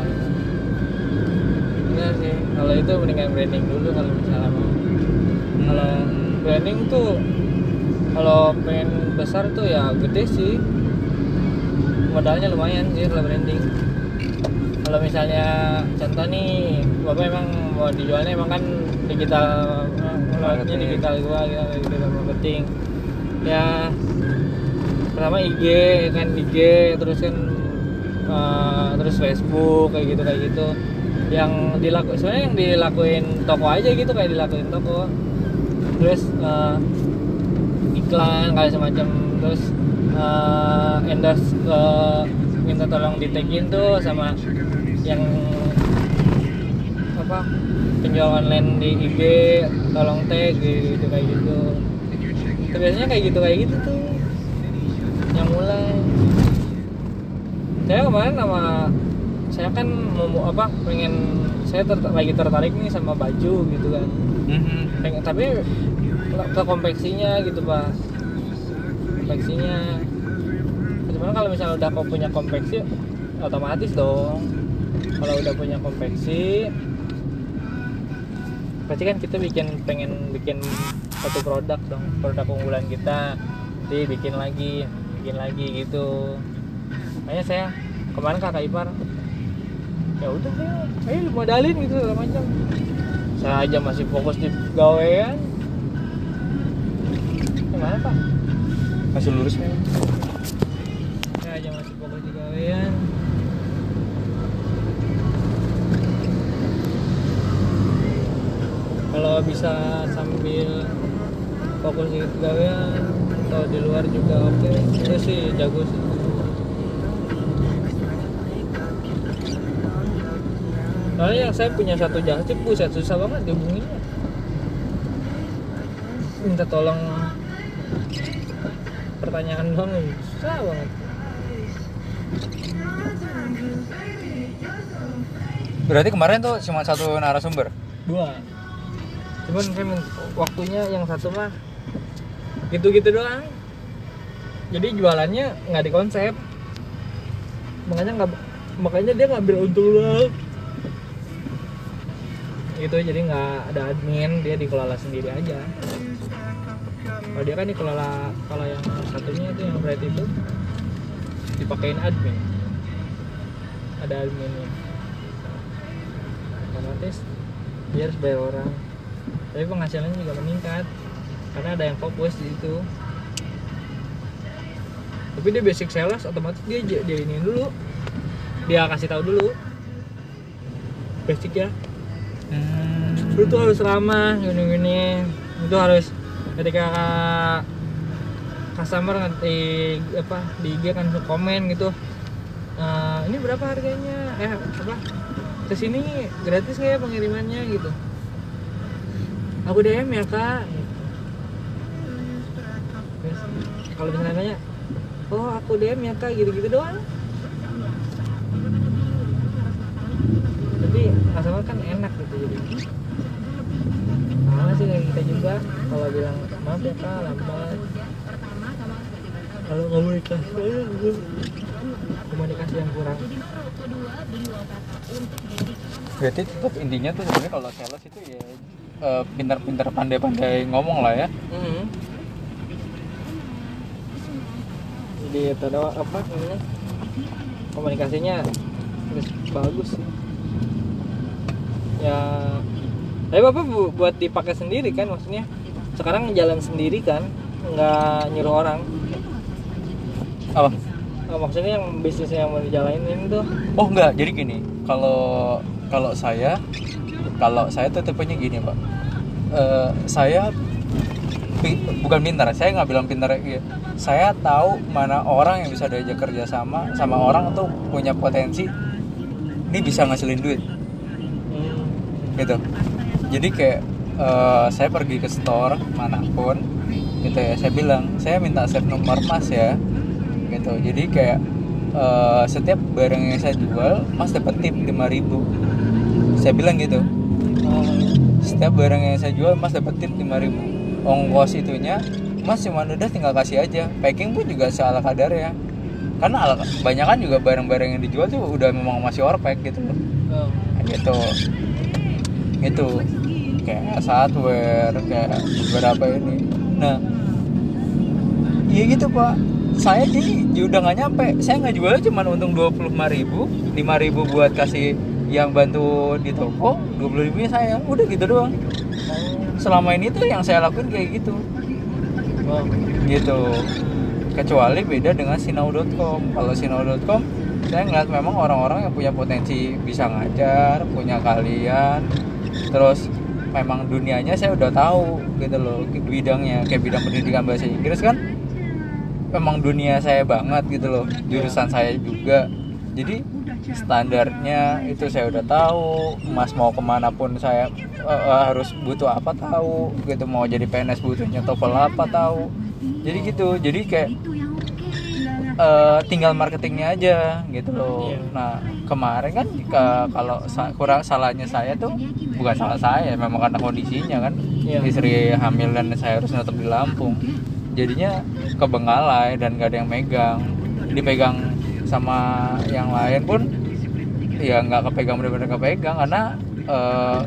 Benar sih. Kalau itu mendingan branding dulu kalau misalnya mau. Kalau branding tuh kalau pengen besar tuh ya gede sih modalnya lumayan sih kalau branding. Kalau misalnya contoh nih bapak emang mau dijualnya emang kan digital Marketing. digital gua gitu digital marketing. Ya pertama IG kan IG terus kan eh, terus Facebook kayak gitu kayak gitu. Yang dilaku sebenarnya yang dilakuin toko aja gitu kayak dilakuin toko. Terus eh, iklan kayak semacam terus eh, endorse eh, minta tolong di tagin tuh sama yang apa penjual online di IG tolong tag gitu, kayak gitu. Itu biasanya kayak gitu kayak gitu tuh. Yang mulai. Saya kemarin sama saya kan mau apa pengen saya ter- lagi tertarik nih sama baju gitu kan. Mhm. pengen tapi ke konveksinya gitu pak. Konveksinya cuman kalau misalnya udah kau punya konveksi otomatis dong. Kalau udah punya konveksi pasti kan kita bikin pengen bikin satu produk dong produk unggulan kita. Jadi bikin lagi bikin lagi gitu. Makanya saya kemarin kakak ipar ya udah ayo, ayo modalin gitu segala macam. Saya aja masih fokus di gawean. Gimana pak? Masih lurus ya masih gawean kalau bisa sambil fokus di atau di luar juga oke. Itu sih jago sih. Soalnya yang saya punya satu jasa buset susah banget dihubunginnya. Minta tolong pertanyaan doang susah banget berarti kemarin tuh cuma satu narasumber? Dua. Cuman min- waktunya yang satu mah gitu-gitu doang. Jadi jualannya nggak di konsep. Makanya nggak makanya dia ngambil untung doang. Gitu jadi nggak ada admin dia dikelola sendiri aja. Kalau dia kan dikelola kalau yang satunya itu yang bright itu dipakein admin. Ada adminnya otomatis dia harus bayar orang. Tapi penghasilannya juga meningkat karena ada yang fokus di situ. Tapi dia basic sales otomatis dia dia ini dulu. Dia kasih tahu dulu. Basic ya. Hmm. lu tuh harus ramah gini gini itu harus ketika customer nanti apa di IG kan suka komen gitu. "Eh, ini berapa harganya? Eh apa ke sini gratis nggak ya pengirimannya gitu? Aku DM ya kak. Kalau misalnya nanya oh aku DM ya kak gitu-gitu doang. Tapi customer kan enak gitu jadi. Sama sih kayak kita juga kalau bilang maaf ya kak lambat. Kalau komunikasi komunikasi yang kurang. Berarti tetap intinya tuh sebenarnya kalau sales itu ya eh, pintar-pintar pandai-pandai ngomong lah ya. Mhm. jadi itu doang apa namanya? Komunikasinya harus bagus. Sih. ya tapi bapak bu- buat dipakai sendiri kan maksudnya? Sekarang jalan sendiri kan nggak nyuruh orang. Apa Oh, maksudnya yang bisnisnya yang mau dijalanin tuh oh enggak jadi gini kalau kalau saya kalau saya tuh tipenya gini pak Eh, saya pi- bukan pintar saya nggak bilang pintar ya. Saya tahu mana orang yang bisa diajak kerja sama sama orang tuh punya potensi. Ini bisa ngasilin duit. Hmm. gitu. Jadi kayak eh, saya pergi ke store mana pun gitu ya. Saya bilang saya minta set nomor mas ya gitu. Jadi kayak eh, setiap barang yang saya jual mas dapat tip 5000 saya bilang gitu. Setiap barang yang saya jual mas dapat tip 5000 ongkos itunya mas cuma udah tinggal kasih aja. Packing pun juga seala kadar ya karena ala, kebanyakan juga barang-barang yang dijual tuh udah memang masih orpek gitu loh. Oh. gitu. Itu kayak hardware kayak beberapa ini. Nah iya gitu pak saya di udah nggak nyampe. Saya nggak jualnya cuma untung dua puluh ribu lima ribu buat kasih yang bantu di toko dua puluh ribunya saya. Udah gitu doang. Selama ini tuh yang saya lakuin kayak gitu. Gitu. Kecuali beda dengan sinau.com kalau sinau.com saya ngeliat memang orang-orang yang punya potensi bisa ngajar punya kalian terus memang dunianya saya udah tahu gitu loh bidangnya. Kayak bidang pendidikan bahasa Inggris kan memang dunia saya banget gitu loh jurusan saya juga. Jadi standarnya itu saya udah tahu mas mau ke mana pun saya eh, harus butuh apa tahu gitu mau jadi PNS butuhnya TOEFL apa tahu. Jadi gitu jadi kayak eh, tinggal marketingnya aja gitu loh. Iya. nah kemarin kan ke- kalau sa- kurang salahnya saya tuh bukan salah saya memang karena kondisinya kan. Iya. istri hamil dan saya harus nutup di Lampung jadinya kebengalai dan gak ada yang megang. Dipegang sama yang lain pun ya nggak kepegang benar-benar kepegang karena eh,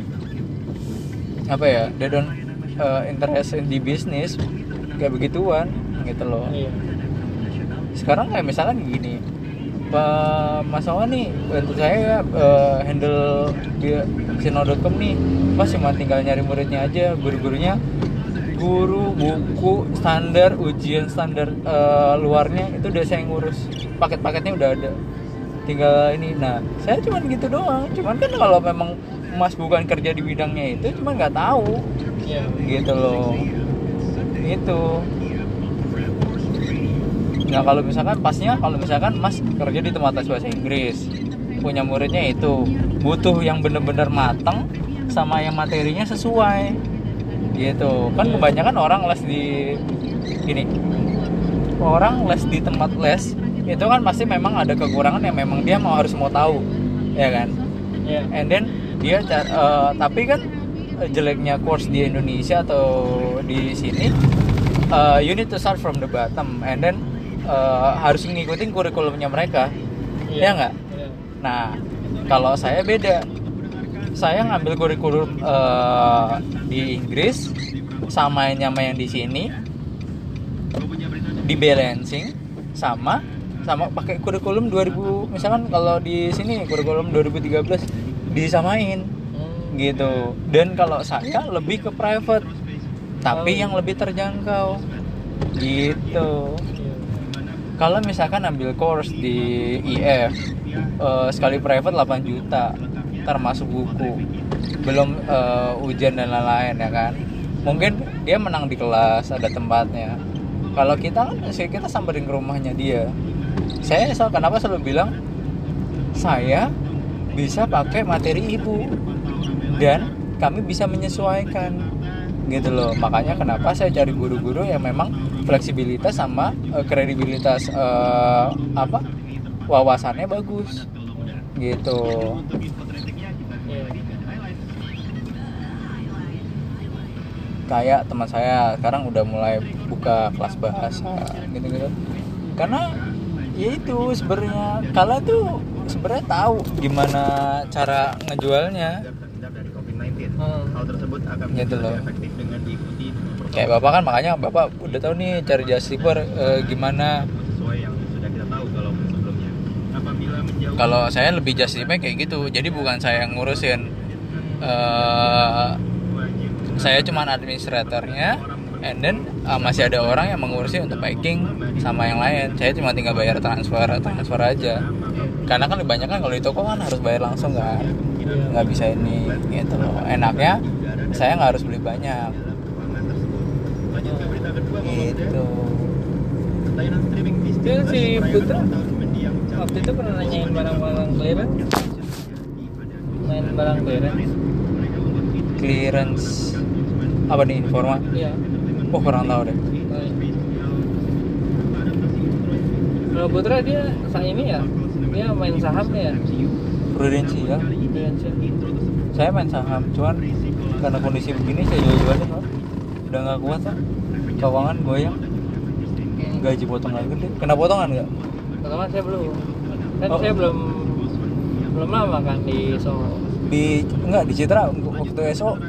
apa ya they don't eh, interest in di bisnis kayak begituan gitu loh. Iya. sekarang kayak misalkan gini Pak Mas Awan nih bantu saya ya eh, handle di sino.com nih. Mas cuma tinggal nyari muridnya aja guru-gurunya guru buku standar ujian standar eh, luarnya itu udah saya ngurus. Paket-paketnya udah ada. Tinggal ini. Nah saya cuman gitu doang. Cuman kan kalau memang Mas bukan kerja di bidangnya itu cuman nggak tahu. Gitu loh. Itu. Nah kalau misalkan pasnya kalau misalkan mas kerja di tempat bahasa Inggris punya muridnya itu butuh yang bener-bener mateng sama yang materinya sesuai gitu. Kan kebanyakan orang les di gini. Orang les di tempat les itu kan pasti memang ada kekurangan yang memang dia mau harus mau tahu ya kan? Iya. and then dia eh, tapi kan eh, jeleknya course di Indonesia atau di sini eh, you need to start from the bottom. And then eh, harus ngikutin kurikulumnya mereka. Ya nggak? Iya. nah kalau saya beda saya ngambil kurikulum eh, di Inggris samain sama yang di sini. Di balancing sama sama pakai kurikulum 2000 misalkan kalau di sini kurikulum 2013 disamain. Hmm. gitu. Dan kalau saya lebih ke private tapi yang lebih terjangkau. Gitu. Kalau misalkan ambil course di IF eh, sekali private 8 juta termasuk buku. Belum eh, ujian dan lain-lain ya kan? Mungkin dia menang di kelas ada tempatnya. Kalau kita kan kita samperin ke rumahnya dia. Saya so, kenapa selalu bilang saya bisa pakai materi ibu dan kami bisa menyesuaikan gitu loh. Makanya kenapa saya cari guru-guru yang memang fleksibilitas sama eh, kredibilitas eh, apa wawasannya bagus gitu kayak teman saya sekarang udah mulai buka kelas bahasa gitu-gitu. Karena ya itu sebenarnya kalian tuh sebenarnya tahu gimana cara ngejualnya. Hmm. gitu loh. kayak bapak kan makanya bapak udah tahu nih cari sleeper eh, gimana. Kalau saya lebih just sleeper kayak gitu. Jadi bukan saya yang ngurusin eh, saya cuman administratornya and then uh, masih ada orang yang mengurusi untuk packing sama yang lain. Saya cuma tinggal bayar transfer transfer aja. Karena kan kebanyakan kalau di toko kan harus bayar langsung kan. Nggak bisa ini gitu loh. Enaknya saya nggak harus beli banyak. Gitu. Itu si Putra waktu itu pernah nanyain barang-barang clearance? Main barang clearance? Clearance apa nih informa? Iya. Oh kurang tahu deh. Kalau Putra dia saat ini ya dia main sahamnya ya? Prudensial Prudential. saya main saham cuman karena kondisi begini saya jual-jualin Pak. udah nggak kuat Pak. keuangan goyang. Gaji potongan gede kena potongan nggak? Pertama saya belum. Kan Oh. saya belum belum lama kan di Solo di enggak di Citra waktu SO